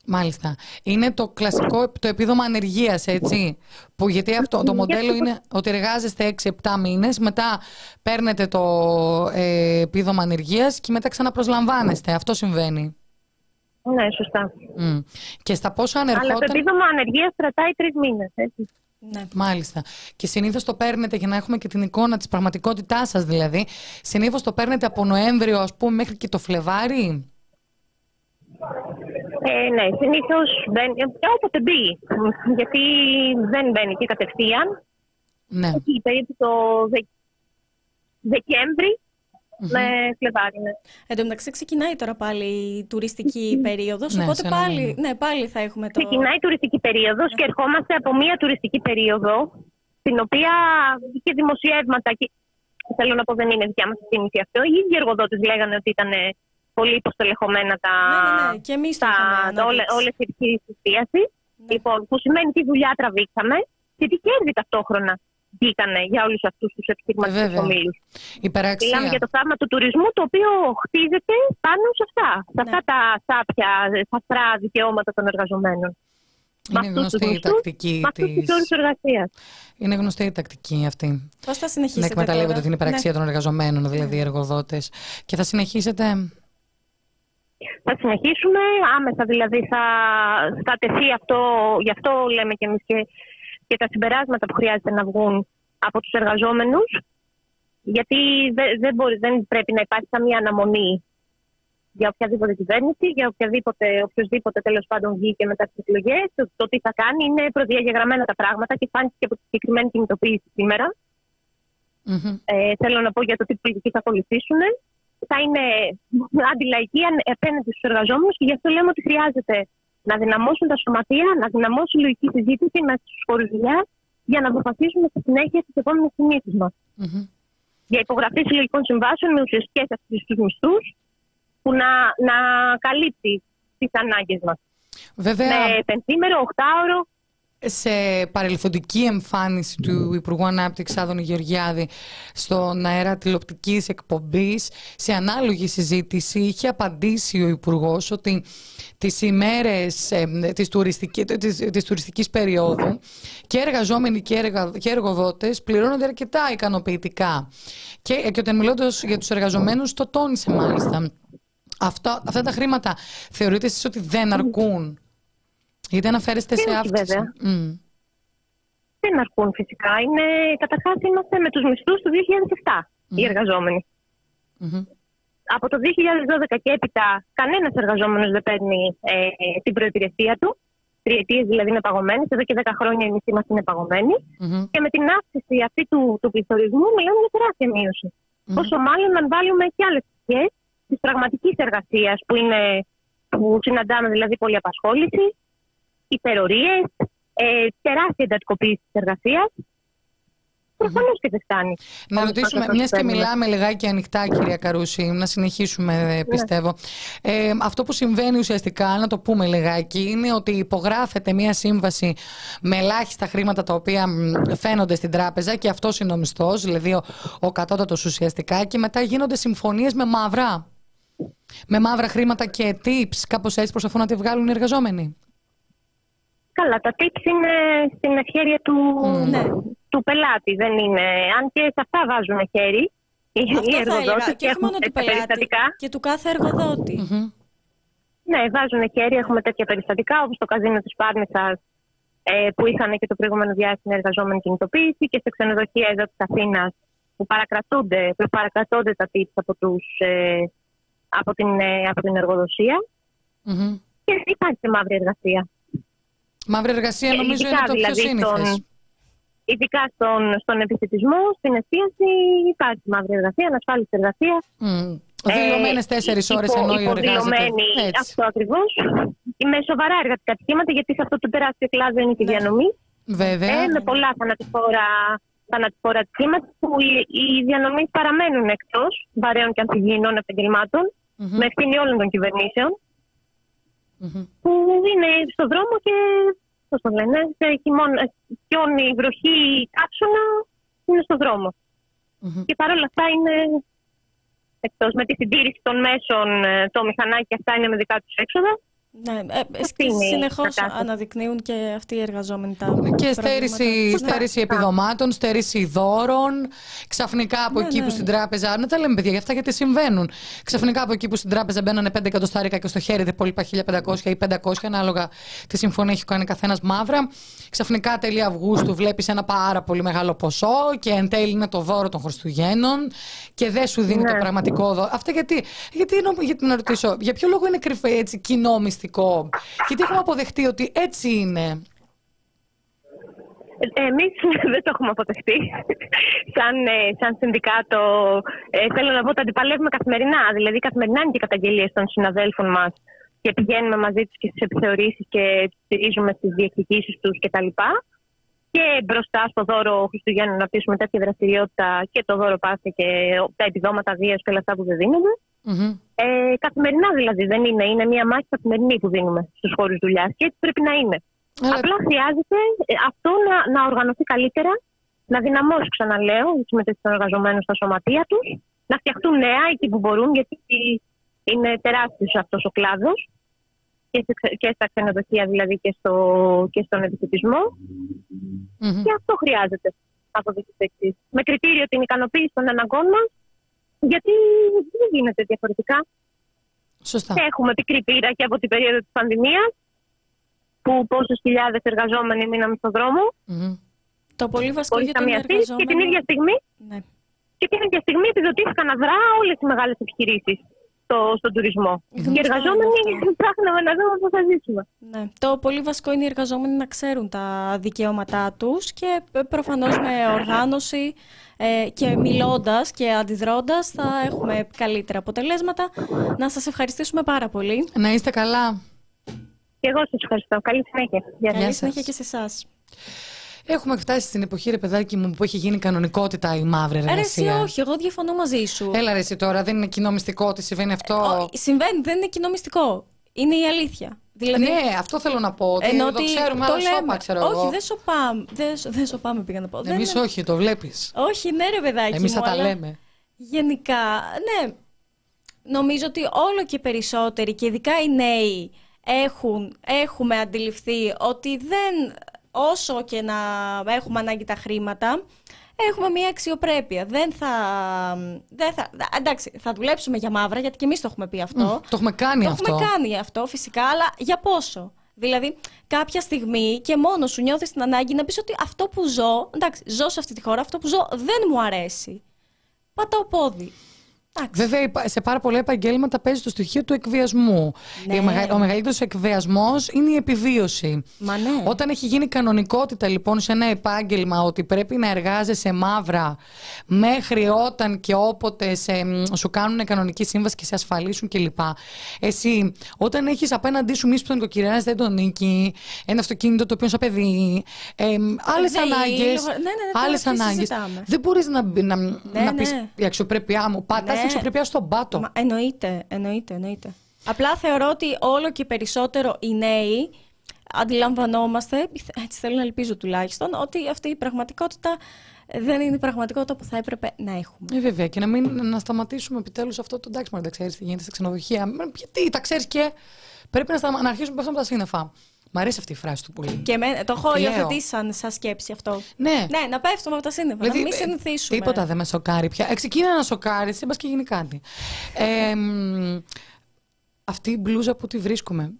Μάλιστα. Είναι το κλασικό το επίδομα ανεργίας, έτσι. Που γιατί αυτό το μοντέλο είναι ότι εργάζεστε 6-7 μήνες, μετά παίρνετε το ε, επίδομα ανεργίας και μετά ξαναπροσλαμβάνεστε. Αυτό συμβαίνει. Ναι, σωστά. Μμ. Και στα πόσα Αλλά το ανερχόταν... επίδομα ανεργίας κρατάει τρεις μήνες. Ναι. Μάλιστα. Και συνήθως το παίρνετε για να έχουμε και την εικόνα της πραγματικότητάς σας, δηλαδή. Συνήθως το παίρνετε από Νοέμβριο, ας πούμε, μέχρι και το Φλεβάρι; Ε, ναι, συνήθως μπαίνει. ε, Όποτε μπει. Γιατί δεν μπαίνει και κατευθείαν. Ναι. Εκεί περίπου το Δε... δεκεμβρη με Φλεβάρι. Ναι. Εν τω μεταξύ ξεκινάει τώρα πάλι η τουριστική περίοδος, Ναι, οπότε σε ένα πάλι, μήνα. ναι, πάλι θα έχουμε το... Ξεκινάει η τουριστική περίοδος και ερχόμαστε από μια τουριστική περίοδο στην οποία είχε δημοσιεύματα και θέλω να πω δεν είναι δικιά μας εκτίμηση αυτό. Οι ίδιοι εργοδότες λέγανε ότι ήταν πολύ υποστελεχωμένα τα, Ναι, ναι, ναι, και εμείς το τα, είχαμε τα, όλες, αναδείξει. όλες οι επιχειρήσεις εστίασης. Λοιπόν, που σημαίνει τι δουλειά τραβήξαμε και τι κέρδη ταυτόχρονα βγήκανε για όλους αυτούς τους επιχειρηματικούς βέβαια. ομίλους. Υπεραξία. Μιλάμε για το θαύμα του τουρισμού, το οποίο χτίζεται πάνω σε αυτά. Σε Ναι. αυτά τα σάπια, σαφρά δικαιώματα των εργαζομένων. Με Είναι αυτούς τους γνωστή η μισθούς, τακτική Με αυτούς τους της... όρους εργασίας. Είναι γνωστή η τακτική αυτή. Πώς θα Να συνεχίσετε. εκμεταλλεύονται τώρα; την υπεραξία Ναι. των εργαζομένων, δηλαδή οι εργοδότες. Και θα συνεχίσετε. Θα συνεχίσουμε άμεσα, δηλαδή θα, θα τεθεί αυτό, γι' αυτό λέμε και εμείς και, και τα συμπεράσματα που χρειάζεται να βγουν από τους εργαζόμενους, γιατί δεν, δεν, μπορεί, δεν πρέπει να υπάρχει καμία αναμονή για οποιαδήποτε κυβέρνηση, για οποιαδήποτε, οποιοδήποτε τέλος πάντων βγήκε μετά τις εκλογές. Το, το τι θα κάνει είναι προδιαγεγραμμένα τα πράγματα και φάνηκε και από τη συγκεκριμένη κινητοποίηση σήμερα. Μμμ. Ε, θέλω να πω για το τι πολιτική θα ακολουθήσουν. Θα είναι αντιλαϊκή αν- απέναντι στους εργαζόμενους και γι' αυτό λέμε ότι χρειάζεται να δυναμώσουν τα σωματεία, να δυναμώσει η λογική συζήτηση μέσα στους χώρους δουλειά για να αποφασίσουμε στη συνέχεια τι επόμενες κινήσει μας. Μμμ. Για υπογραφή συλλογικών συμβάσεων με ουσιαστικές αυξήσει στου μισθούς που να, να καλύπτει τις ανάγκες μας. Βέβαια, Με πενθήμερο, οχτάωρο, σε παρελθοντική εμφάνιση του Υπουργού Ανάπτυξης Άδωνη Γεωργιάδη στον αέρα τηλεοπτικής εκπομπής σε ανάλογη συζήτηση είχε απαντήσει ο Υπουργός ότι τις ημέρες ε, της, τουριστική, της, της τουριστικής περίοδου και εργαζόμενοι και, εργα, και εργοδότες πληρώνονται αρκετά ικανοποιητικά. Και, και όταν μιλώντας για τους εργαζομένους το τόνισε μάλιστα. Αυτά, αυτά τα χρήματα θεωρείτε εσείς ότι δεν αρκούν γιατί αναφέρεστε σε όχι, αύξηση. βέβαια. Μμ. δεν αρκούν φυσικά. Είναι, καταρχάς είμαστε με τους μισθούς του 2007 οι εργαζόμενοι. Μμμ. Από το 2012 και έπειτα κανένας εργαζόμενος δεν παίρνει ε, την προϋπηρεσία του. Τριετίες δηλαδή είναι παγωμένες. Εδώ και 10 χρόνια οι μισθοί μας είναι παγωμένοι. Μμμ. Και με την αύξηση αυτή του, του πληθωρισμού μιλάμε για τεράστια μείωση. Πόσο μάλλον αν βάλουμε και άλλες πτυχές της πραγματικής εργασίας που, είναι, που συναντάμε δηλαδή πολλή απασχόληση, υπερορίες, ε, τεράστια εντατικοποίηση της εργασίας. Προφανώς και δεν φτάνει. Να Όμως ρωτήσουμε, αυτό μιας και παίρνουμε. μιλάμε λιγάκι ανοιχτά, κυρία Καρούση, να συνεχίσουμε, ε, πιστεύω. Ε, αυτό που συμβαίνει ουσιαστικά, να το πούμε λιγάκι, είναι ότι υπογράφεται μια σύμβαση με ελάχιστα χρήματα τα οποία μ, φαίνονται στην τράπεζα και αυτό είναι ο μισθό, δηλαδή ο, ο κατώτατος ουσιαστικά, και μετά γίνονται συμφωνίες με μαύρα. Με μαύρα χρήματα και tips, κάπως έτσι προσπαθούν να τη βγάλουν οι εργαζόμενοι. Καλά, τα tips είναι στην ευχέρεια του, Ναι. του πελάτη. Δεν είναι. Αν και σε αυτά βάζουν χέρι οι, οι Αυτό θα έλεγα. εργοδότες Και όχι έχουμε μόνο του τέτοια πελάτη, περιστατικά. και του κάθε εργοδότη. Μμμ. Ναι, βάζουν χέρι. Έχουμε τέτοια περιστατικά όπως το καζίνο της Πάρνηθα ε, που είχαν και το προηγούμενο διάστημα εργαζόμενη κινητοποίηση και σε ξενοδοχεία εδώ της Αθήνας που παρακρατούνται, που παρακρατώνται τα tips από, τους, ε, από, την, ε, από την εργοδοσία. Μμμ. Και υπάρχει και μαύρη εργασία. Μαύρη εργασία Ε, νομίζω ειδικά είναι το πιο δηλαδή σύνηθες. στον- Ειδικά στον, στον επιστημισμό, στην εστίαση υπάρχει μαύρη εργασία, ανασφάλιστη εργασία. Δηλωμένες τέσσερις ώρες ενώ η εργάζεται. υποδηλωμένη, Έτσι. αυτό ακριβώς. Με σοβαρά εργατικά ατυχήματα, γιατί σε αυτό το τεράστιο κλάδο είναι και η Ναι. διανομή. Βέβαια. Ε, με πολλά θανατηφόρα, θανατηφόρα ατυχήματα που οι, οι διανομής παραμένουν εκτός βαρέων και αμφιγεινών επαγγελμάτων, Μμμ. με ευθύνη όλων των κυβερνήσεων, Μμμ. που είναι στο δρόμο και. Πώς το λένε, σε χειμώνα, χιόνι, βροχή, κάψωνα, είναι στο δρόμο. Μμμ. Και παρόλα αυτά είναι εκτός με τη συντήρηση των μέσων, ε, το μηχανάκι αυτά είναι με δικά τους έξοδα. Ναι, ε, Αυτή είναι η συνεχώς κατάσταση. αναδεικνύουν και αυτοί οι εργαζόμενοι τα Και προβλήματα. στέρηση, Σωστά. στέρηση επιδομάτων, στέρηση δώρων. Ξαφνικά από Ναι, εκεί ναι. που στην τράπεζα. Να τα λέμε, παιδιά, για αυτά γιατί συμβαίνουν. Ξαφνικά από εκεί που στην τράπεζα μπαίνανε 5 εκατοστάρικα και στο χέρι δεν υπόλοιπα 1500 ή 500, ανάλογα τι συμφωνία έχει κάνει καθένας μαύρα. Ξαφνικά τέλη Αυγούστου βλέπεις ένα πάρα πολύ μεγάλο ποσό και εν τέλει είναι το δώρο των Χριστουγέννων και δεν σου δίνει Ναι. το πραγματικό δώρο. Αυτά γιατί, γιατί, νο- γιατί να ρωτήσω, για ποιο λόγο είναι κρυφέ έτσι κοινό μυστικό. Γιατί έχουμε αποδεχτεί ότι έτσι είναι. Εμείς δεν το έχουμε αποδεχτεί. σαν, ε, σαν συνδικάτο, ε, θέλω να πω ότι αντιπαλεύουμε καθημερινά. Δηλαδή, καθημερινά είναι και καταγγελίες των συναδέλφων μας και πηγαίνουμε μαζί τους και στις επιθεωρήσεις και στηρίζουμε στις διεκδικήσεις τους κτλ. Και μπροστά στο δώρο Χριστουγέννων να πείσουμε τέτοια δραστηριότητα και το δώρο Πάσχα και τα επιδόματα βίας και όλα αυτά που δεν δίνονται. Μμμ. Ε, καθημερινά δηλαδή δεν είναι. Είναι μια μάχη καθημερινή που δίνουμε στους χώρους δουλειάς και έτσι πρέπει να είναι. Αλλά- Απλά χρειάζεται ε, αυτό να, να οργανωθεί καλύτερα, να δυναμώσει, ξαναλέω, η συμμετοχή των εργαζομένων στα σωματεία τους, να φτιαχτούν νέα εκεί που μπορούν, γιατί είναι τεράστιος αυτός ο κλάδος και, σε- και στα ξενοδοχεία δηλαδή και, στο, και στον επιθετισμό. Μμμ. Και αυτό χρειάζεται από εδώ και στο εξής. Με κριτήριο την ικανοποίηση των αναγκών μας, γιατί δεν γίνεται διαφορετικά. Σωστά. Και έχουμε πικρή πείρα και από την περίοδο της πανδημίας, που πόσες χιλιάδες εργαζόμενοι μείναμε στον δρόμο, Μμμ. Το πολύ βασικό χωρί για τον καμία στήριξη, και εργαζόμενο. την ίδια στιγμή Ναι. και την ίδια στιγμή επιδοτήθηκαν αδρά όλες οι μεγάλες επιχειρήσεις στο, στον τουρισμό. Γνωστό Και οι εργαζόμενοι είναι ψάχναμε να δούμε πώς θα ζήσουμε. Ναι. Το πολύ βασικό είναι οι εργαζόμενοι να ξέρουν τα δικαιώματά τους και ε, προφανώς με οργάνωση ε, και μιλώντας και αντιδρώντας θα έχουμε καλύτερα αποτελέσματα. Να σας ευχαριστήσουμε πάρα πολύ. Να είστε καλά. Και εγώ σας ευχαριστώ. Καλή συνέχεια. Γεια σας. Καλή σας. συνέχεια και σε εσάς. Έχουμε φτάσει στην εποχή, ρε παιδάκι μου, που έχει γίνει κανονικότητα η μαύρη Ρε, εσύ εργασία. όχι, εγώ διαφωνώ μαζί σου. Έλα ρε εσύ τώρα, δεν είναι κοινό μυστικό ότι συμβαίνει αυτό; Ω, συμβαίνει, δεν είναι κοινό μυστικό. Είναι η αλήθεια. Δηλαδή, ναι, αυτό θέλω να πω. Ότι ενώ το ότι ξέρουμε, το αλλά σώπα, λέμε. ξέρω όχι, εγώ. δεν σοπάμε. Δεν, σ- δεν σοπάμε πήγα να πω. Δεν Εμείς είναι- όχι, το βλέπεις. Όχι, ναι, ρε παιδάκι. Εμείς μου, θα τα αλλά λέμε. Γενικά, ναι. Νομίζω ότι όλο και περισσότεροι και ειδικά οι νέοι έχουν, έχουμε αντιληφθεί ότι δεν, όσο και να έχουμε ανάγκη τα χρήματα, έχουμε μια αξιοπρέπεια. Δεν θα, δεν θα, εντάξει, θα δουλέψουμε για μαύρα, γιατί και εμείς το έχουμε πει αυτό. Το έχουμε κάνει Το αυτό. έχουμε κάνει αυτό φυσικά, αλλά για πόσο; Δηλαδή, κάποια στιγμή και μόνος σου νιώθεις την ανάγκη να πεις ότι αυτό που ζω, εντάξει, ζω σε αυτή τη χώρα, αυτό που ζω δεν μου αρέσει. Πατάω πόδι. Εντάξει. Βέβαια, υπά- σε πάρα πολλά επαγγέλματα παίζει το στοιχείο του εκβιασμού. Ναι. Η μεγα- Ο μεγαλύτερος εκβιασμός είναι η επιβίωση. Μα ναι. Όταν έχει γίνει κανονικότητα λοιπόν σε ένα επάγγελμα ότι πρέπει να εργάζεσαι μαύρα μέχρι όταν και όποτε σε, μ, σου κάνουν κανονική σύμβαση και σε ασφαλίσουν κλπ. Εσύ, όταν έχεις απέναντί σου μη που τον νοικοκυρέα δεν τον νίκη, ένα αυτοκίνητο το οποίο είναι σαν παιδί, ε, άλλες ΔΕΗ, ανάγκες. λογα- ναι, ναι, ναι, τώρα άλλες τι ανάγκες. συζητάμε. Δεν μπορείς να, να, να Ναι, πεις ναι. η αξιοπρέπειά μου. Πατά Ναι. την αξιοπρέπειά στον πάτο. Μα, εννοείται, εννοείται, εννοείται. Απλά θεωρώ ότι όλο και περισσότερο οι νέοι αντιλαμβανόμαστε, έτσι θέλω να ελπίζω τουλάχιστον, ότι αυτή η πραγματικότητα δεν είναι η πραγματικότητα που θα έπρεπε να έχουμε. Ε, βέβαια, και να, μην, να σταματήσουμε επιτέλους αυτό το εντάξει, μωρέ, τα ξέρεις τι γίνεται στα ξενοδοχεία. Μα, Γιατί τα ξέρεις και πρέπει να, σταμα... να αρχίσουμε να πέφτουμε από τα σύννεφα. Μ' αρέσει αυτή η φράση του πολύ. Και με, το έχω Λέω. υιοθετήσει σαν, σαν σκέψη αυτό. Ναι. Ναι, να πέφτουμε από τα σύννεφα, να μην ε, συνηθίσουμε. Τίποτα δεν με σοκάρει πια. Εξεκίνα να σοκάρεις, δεν πα και γίνει κάτι. Ε, μ, αυτή η μπλούζα που τη βρίσκουμε,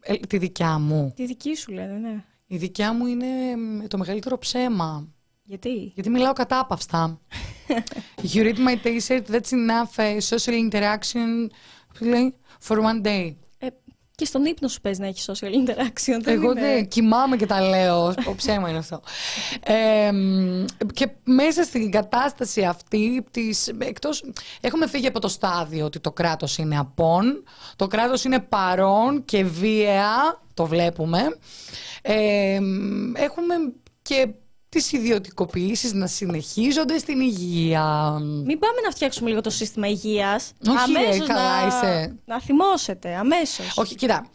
ε, τη δικιά μου. Τη δική σου λένε, ναι. Η δικιά μου είναι μ, το μεγαλύτερο ψέμα. Γιατί; Γιατί μιλάω κατάπαυστα. you read my t-shirt, that's enough uh, social interaction πώς λέει, for one day. Ε, και στον ύπνο σου παίζει να έχεις social interaction. δεν Εγώ είναι- δεν κοιμάμαι και τα λέω. Ο ψέμα είναι αυτό. Ε, μ, και μέσα στην κατάσταση αυτή, της, εκτός, έχουμε φύγει από το στάδιο ότι το κράτος είναι απόν, το κράτος είναι παρόν και βία, το βλέπουμε. Ε, μ, έχουμε και τις ιδιωτικοποιήσεις να συνεχίζονται στην υγεία. Μην πάμε να φτιάξουμε λίγο το σύστημα υγείας. Όχι, ρε, αμέσως καλά να... είσαι. να θυμώσετε, αμέσως. Όχι, κοίτα.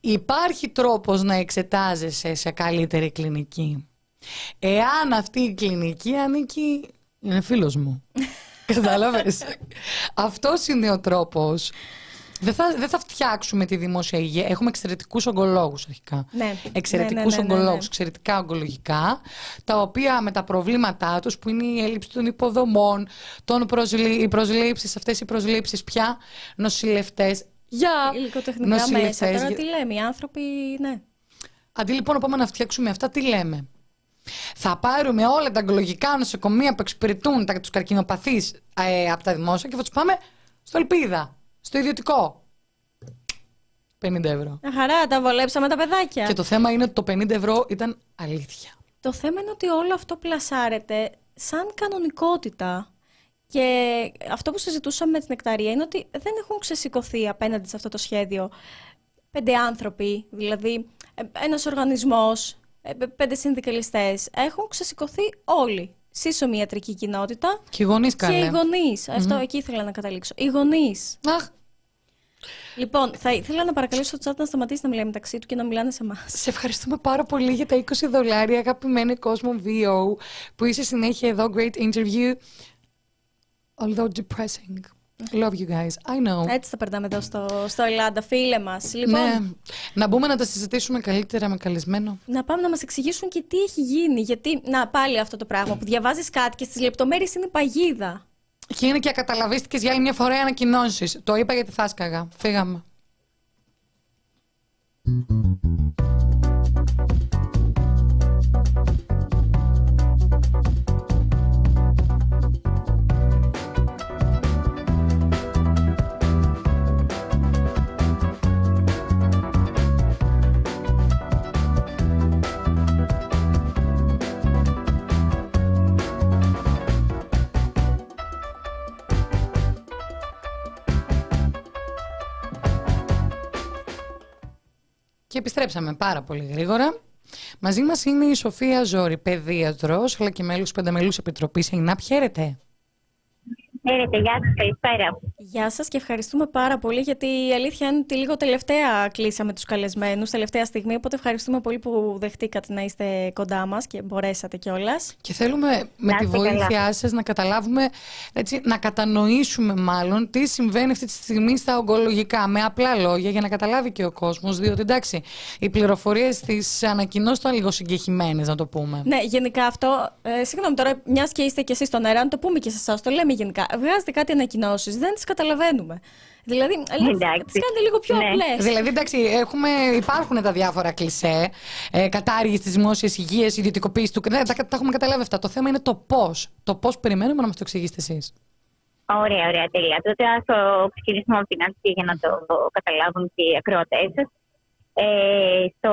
Υπάρχει τρόπος να εξετάζεσαι σε καλύτερη κλινική. Εάν αυτή η κλινική ανήκει... Είναι φίλος μου. Κατάλαβες; Αυτός είναι ο τρόπος. Δεν θα, δεν θα φτιάξουμε τη δημόσια υγεία. Έχουμε εξαιρετικούς ογκολόγους αρχικά. Ναι. Εξαιρετικούς Ναι, ναι, ναι, ναι, ναι. ογκολόγους, εξαιρετικά ογκολογικά, τα οποία με τα προβλήματά τους, που είναι η έλλειψη των υποδομών, των προσλή... οι προσλήψεις, αυτές οι προσλήψεις πια, νοσηλευτές. Για Υλικοτεχνικά μέσα. νοσηλευτές, Τώρα για- τι λέμε, οι άνθρωποι, ναι. Αντί λοιπόν να πάμε να φτιάξουμε αυτά, τι λέμε; Θα πάρουμε όλα τα ογκολογικά νοσοκομεία που εξυπηρετούν τα, τους καρκινοπαθείς ε, από τα δημόσια και θα τους πάμε στο Ελπίδα, στο ιδιωτικό. 50 ευρώ. Μια χαρά, τα βολέψαμε τα παιδάκια. Και το θέμα είναι ότι το 50 ευρώ ήταν αλήθεια. Το θέμα είναι ότι όλο αυτό πλασάρεται σαν κανονικότητα. Και αυτό που συζητούσαμε με την Εκταρία είναι ότι δεν έχουν ξεσηκωθεί απέναντι σε αυτό το σχέδιο πέντε άνθρωποι, δηλαδή ε, ένας οργανισμός, ε, πέντε συνδικαλιστές. Έχουν ξεσηκωθεί όλοι. Σύσσωμη ιατρική κοινότητα Και οι γονείς και καλέ. οι γονείς. Αυτό εκεί ήθελα να καταλήξω. Οι γονείς. Αχ, Λοιπόν, θα ήθελα να παρακαλέσω το chat να σταματήσει να μιλάει μεταξύ του και να μιλάνε σε εμάς. Σε ευχαριστούμε πάρα πολύ για τα 20 δολάρια, αγαπημένη κόσμο VO, που είσαι συνέχεια εδώ. Great interview. Although depressing. Love you guys. I know. Έτσι θα περνάμε εδώ στο, στο Ελλάδα, φίλε μας. Λοιπόν, Ναι. Να μπούμε να τα συζητήσουμε καλύτερα με καλεσμένο. να πάμε να μας εξηγήσουν και τι έχει γίνει. Γιατί, να πάλι αυτό το πράγμα που διαβάζεις κάτι και στις λεπτομέρειες είναι παγίδα. Και είναι και ακαταλαβίστηκες για άλλη μια φορά ανακοινώσεις. Το είπα γιατί θα σκαγα. Φύγαμε. Και επιστρέψαμε πάρα πολύ γρήγορα. Μαζί μας είναι η Σοφία Ζόρη, παιδίατρος, αλλά και μέλος πενταμελούς επιτροπής ΕΙΝΑΠ. Χαίρετε. Χαίρετε, γεια σας, καλησπέρα. Γεια σας και ευχαριστούμε πάρα πολύ γιατί η αλήθεια είναι ότι λίγο τελευταία κλείσαμε τους καλεσμένους, τελευταία στιγμή, οπότε ευχαριστούμε πολύ που δεχτήκατε να είστε κοντά μας και μπορέσατε κιόλας. Και θέλουμε με Να τη είστε βοήθειά καλά. σας να καταλάβουμε, έτσι, να κατανοήσουμε μάλλον τι συμβαίνει αυτή τη στιγμή στα ογκολογικά, με απλά λόγια, για να καταλάβει και ο κόσμος, διότι εντάξει, οι πληροφορίες της ανακοινώσεις ήταν λίγο συγκεχημένες, να το πούμε. Ναι, γενικά αυτό, ε, συγγνώμη τώρα, μιας και είστε κι εσείς στον αέρα, να το πούμε και σε εσάς, το λέμε γενικά. Βγάζετε κάτι ανακοινώσεις, δεν τις καταλαβαίνουμε. Δηλαδή, τι Εντάξει. κάνετε λίγο πιο Ναι. απλές. Δηλαδή, εντάξει, έχουμε, υπάρχουν τα διάφορα κλισέ, ε, κατάργηση της δημόσιας υγείας, ιδιωτικοποίησης του. Ναι, τα, τα έχουμε καταλάβει αυτά. Το θέμα είναι το πώς. Το πώς περιμένουμε να μας το εξηγήσετε εσείς. Ωραία, ωραία, τέλεια. Τότε ας το ξεκινήσουμε από την αρχή για να το καταλάβουν και οι ακροατές σας. Ε, στο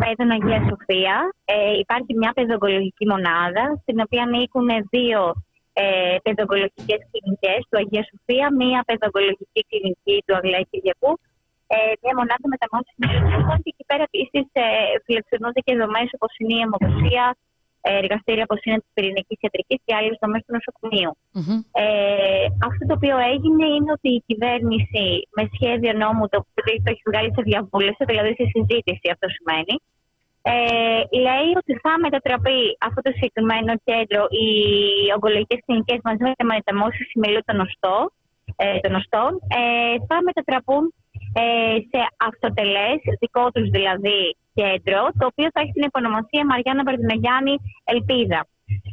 Πέδον Αγίας Σοφία ε, υπάρχει μια παιδογκολογική μονάδα στην οποία ανήκουν δύο ε, παιδογκολογικές κλινικές του Αγία Σοφία, μια παιδογκολογική κλινική του Αγλαία Κυριακού, ε, μια μονάδα μεταμόρφωσης νοσοκομείων και εκεί πέρα επίσης ε, φιλοξενούνται και δομές όπως είναι η αιμοδοσία, ε, εργαστήρια όπως είναι της πυρηνικής ιατρικής και άλλες δομές του νοσοκομείου. Μμμ. Ε, αυτό το οποίο έγινε είναι ότι η κυβέρνηση με σχέδιο νόμου το οποίο το έχει βγάλει σε διαβούλευση, δηλαδή σε συζήτηση αυτό σημαίνει, ε, λέει ότι θα μετατραπεί αυτό το συγκεκριμένο κέντρο, οι ογκολογικές κλινικές μαζί με τη μεταμόρφωση σημελού των οστών, ε, των οστών ε, θα μετατραπούν ε, σε αυτοτελές, δικό τους δηλαδή κέντρο, το οποίο θα έχει την υπονομασία Μαριάννα Βαρδινογιάννη Ελπίδα.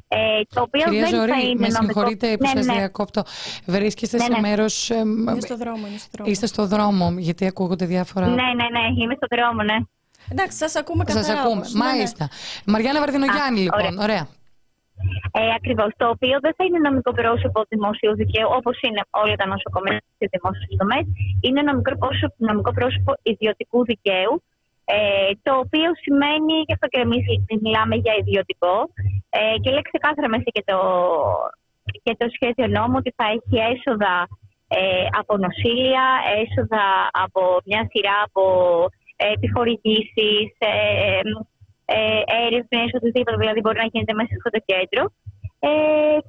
Ε, το οποίο Κυρία δεν θα Ζωρή, είναι με νομικό- συγχωρείτε που Ναι, σας ναι. διακόπτω. Βρίσκεστε Ναι, σε ναι. μέρος... ε, Είναι στο δρόμο, είναι στο δρόμο. Είστε στο δρόμο, γιατί ακούγονται διάφορα... Ναι, ναι, ναι, είμαι στον δρόμο, ναι. Εντάξει, σας ακούμε Σας καθαρά. ακούμε. όμως. Ναι, ναι. Μάλιστα. Μαριάννα Βαρδινογιάννη, Α, λοιπόν. Ωραία. Ε, Ακριβώς. Το οποίο δεν θα είναι νομικό πρόσωπο δημοσίου δικαίου, όπως είναι όλα τα νοσοκομεία και δημόσιες δομέ. Είναι νομικό πρόσωπο, νομικό πρόσωπο ιδιωτικού δικαίου. Ε, το οποίο σημαίνει, και αυτό και εμείς μιλάμε για ιδιωτικό, ε, και λέει ξεκάθαρα μέσα και το, και το σχέδιο νόμου ότι θα έχει έσοδα ε, από νοσήλια, έσοδα από μια σειρά από ε, επιχορηγήσεις, ε, ε, έρευνες, οτιδήποτε δηλαδή μπορεί να γίνεται μέσα σε αυτό το κέντρο. Ε,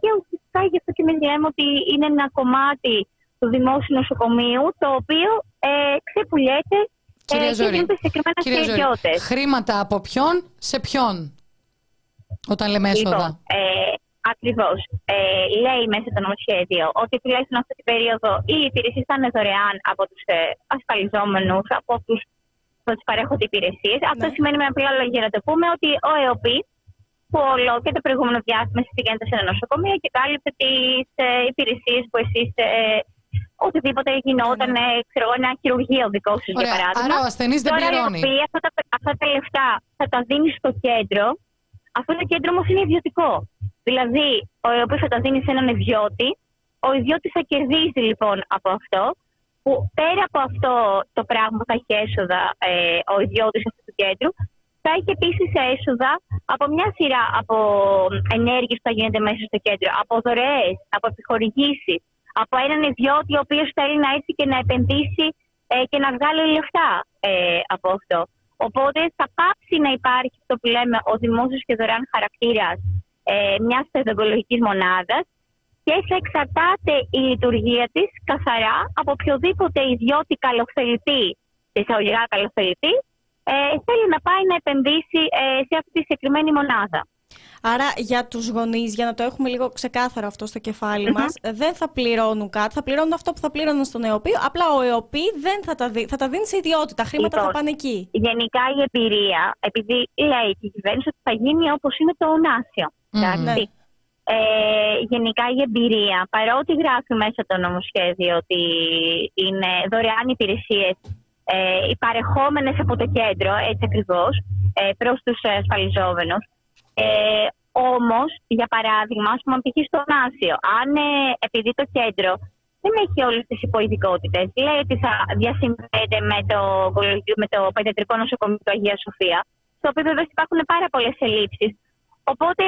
και ουσιαστικά γι' αυτό και εμεί λέμε ότι είναι ένα κομμάτι του δημόσιου νοσοκομείου το οποίο ε, ξεπουλιέται ε, Κυρία και Ζωρή, δίνεται σε συγκεκριμένα Κυρία Ζωρή, ιδιώτες. χρήματα από ποιον σε ποιον, όταν λέμε έσοδα; Λοιπόν, ε, Ακριβώς. Ε, λέει μέσα το νομοσχέδιο ότι τουλάχιστον αυτή την περίοδο οι υπηρεσίες θα είναι δωρεάν από τους ε, ασφαλιζόμενους, από τους που του παρέχονται υπηρεσίες. Αυτό σημαίνει με απλά λόγια να το πούμε ότι ο ΕΟΠΗ που όλο και το προηγούμενο διάστημα πηγαίνετε σε ένα νοσοκομείο και κάλυψε τις ε, υπηρεσίες που εσείς. Ε, οτιδήποτε γινόταν, ε, ξέρω εγώ, ένα χειρουργείο δικό σας για Ωραία, παράδειγμα. άρα ο ασθενής δεν Τώρα πληρώνει. η ΕΟΠΗ αυτά τα, αυτά τα λεφτά θα τα δίνει στο κέντρο. Αυτό το κέντρο όμως είναι ιδιωτικό. Δηλαδή, ο ΕΟΠΗ θα τα δίνει σε έναν ιδιώτη. Ο ιδιώτης θα κερδίζει λοιπόν από αυτό. Που πέρα από αυτό το πράγμα που θα έχει έσοδα ε, ο ιδιώτης αυτού του κέντρου, θα έχει επίσης έσοδα από μια σειρά από ενέργειες που θα γίνονται μέσα στο κέντρο, από δωρεές, από επιχορηγήσεις, από έναν ιδιώτη ο οποίος θέλει να έρθει και να επενδύσει ε, και να βγάλει λεφτά ε, από αυτό. Οπότε θα πάψει να υπάρχει αυτό που λέμε ο δημόσιος και δωρεάν χαρακτήρας ε, μιας παιδογκολογική μονάδας και θα εξαρτάται η λειτουργία της καθαρά από οποιοδήποτε ιδιώτη καλοφελητή, εισαγωγικά καλοφελητή, ε, θέλει να πάει να επενδύσει ε, σε αυτή τη συγκεκριμένη μονάδα. Άρα για τους γονείς, για να το έχουμε λίγο ξεκάθαρο αυτό στο κεφάλι μας, δεν θα πληρώνουν κάτι, θα πληρώνουν αυτό που θα πλήρωναν στον ΕΟΠΗ, απλά ο ΕΟΠΗ δεν θα τα, δει, θα τα δίνει σε ιδιότητα, χρήματα Λοιπόν, θα πάνε εκεί. Γενικά η εμπειρία, επειδή λέει και η κυβέρνηση ότι θα γίνει όπως είναι το ΟΝΑΣΙΟ. εντάξει. Ε, γενικά η εμπειρία, παρότι γράφει μέσα το νομοσχέδιο ότι είναι δωρεάν υπηρεσίες ε, οι παρεχόμενες από το κέντρο, έτσι ακριβώς, ε, προς τους ε, ασφαλιζόμενους. Ε, όμως, για παράδειγμα, ας πούμε, π.χ. στο Νάσιο, αν ε, επειδή το κέντρο δεν έχει όλες τις υποειδικότητες, λέει ότι θα διασυνδέεται με το, με το Παιδιατρικό Νοσοκομείο του Αγία Σοφία, στο οποίο βέβαια υπάρχουν πάρα πολλές ελλείψεις. Οπότε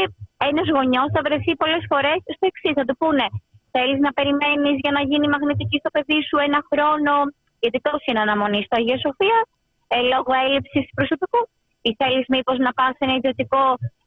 ένας γονιός θα βρεθεί πολλές φορές στο εξής. Θα του πούνε: Θέλεις να περιμένεις για να γίνει μαγνητική στο παιδί σου ένα χρόνο, γιατί τόσο είναι αναμονή στο Αγία Σοφία, ε, λόγω έλλειψης προσωπικού. Ή θέλεις μήπως να πας σε ένα ιδιωτικό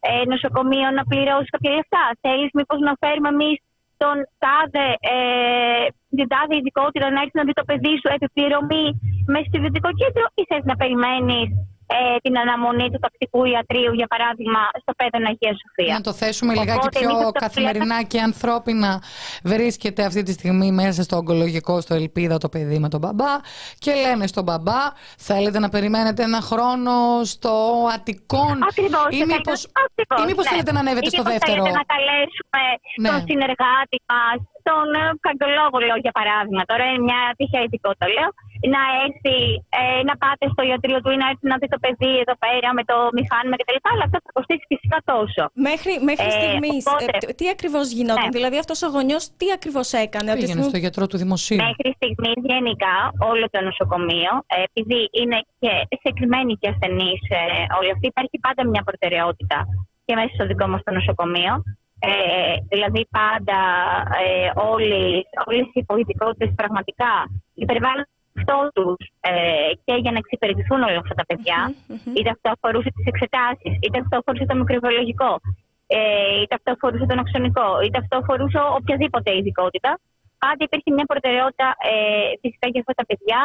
ε, νοσοκομείο να πληρώσεις κάποια λεφτά. Θέλεις μήπως να φέρουμε εμείς τον τάδε, ε, την τάδε ειδικότητα να έρθει να δει το παιδί σου επιπληρωμή μέσα στο ιδιωτικό κέντρο, ή θες να περιμένεις ε, την αναμονή του τακτικού ιατρίου, για παράδειγμα, στο Πέδων Αγία Σοφία. Να το θέσουμε Οπότε, λιγάκι πιο εμείς αυτό καθημερινά και ανθρώπινα. Βρίσκεται αυτή τη στιγμή μέσα στο ογκολογικό, στο Ελπίδα το παιδί με τον μπαμπά και λένε στον μπαμπά θέλετε να περιμένετε ένα χρόνο στο Αττικόν Ακριβώς, ή μήπως, ακριβώς, ή μήπως ναι. θέλετε να ανέβετε Ή στο μήπως δεύτερο; Θέλετε να καλέσουμε Ναι. τον συνεργάτη μας, τον ε, καρδιολόγο, λέω για παράδειγμα. Τώρα είναι μια τυχαία ειδικότητα, λέω. Να έρθει, ε, να πάτε στο ιατρείο του ή να έρθει να δει το παιδί εδώ πέρα με το μηχάνημα κτλ. Αλλά αυτό θα κοστίσει φυσικά τόσο. Μέχρι, μέχρι Ε, στιγμής, οπότε- ε, τι ακριβώς γινόταν, Ναι. δηλαδή αυτός ο γονιός τι ακριβώς έκανε; από τη Πήγαινε στιγμή- στο γιατρό του δημοσίου. Μέχρι στιγμής, γενικά, όλο το νοσοκομείο, ε, επειδή είναι και συγκεκριμένοι και ασθενείς ε, όλοι αυτοί, υπάρχει πάντα μια προτεραιότητα και μέσα στο δικό μας το νοσοκομείο. Ε, δηλαδή, πάντα ε, όλοι, όλες οι πολιτικότητες πραγματικά υπερβάλλουν αυτό τους ε, και για να εξυπηρετηθούν όλα αυτά τα παιδιά. Είτε αυτό αφορούσε τις εξετάσεις, είτε αυτό αφορούσε το μικροβιολογικό, ε, είτε αυτό αφορούσε το νοξονικό, είτε αυτό αφορούσε οποιαδήποτε ειδικότητα. Πάντα υπήρχε μια προτεραιότητα ε, φυσικά για αυτά τα παιδιά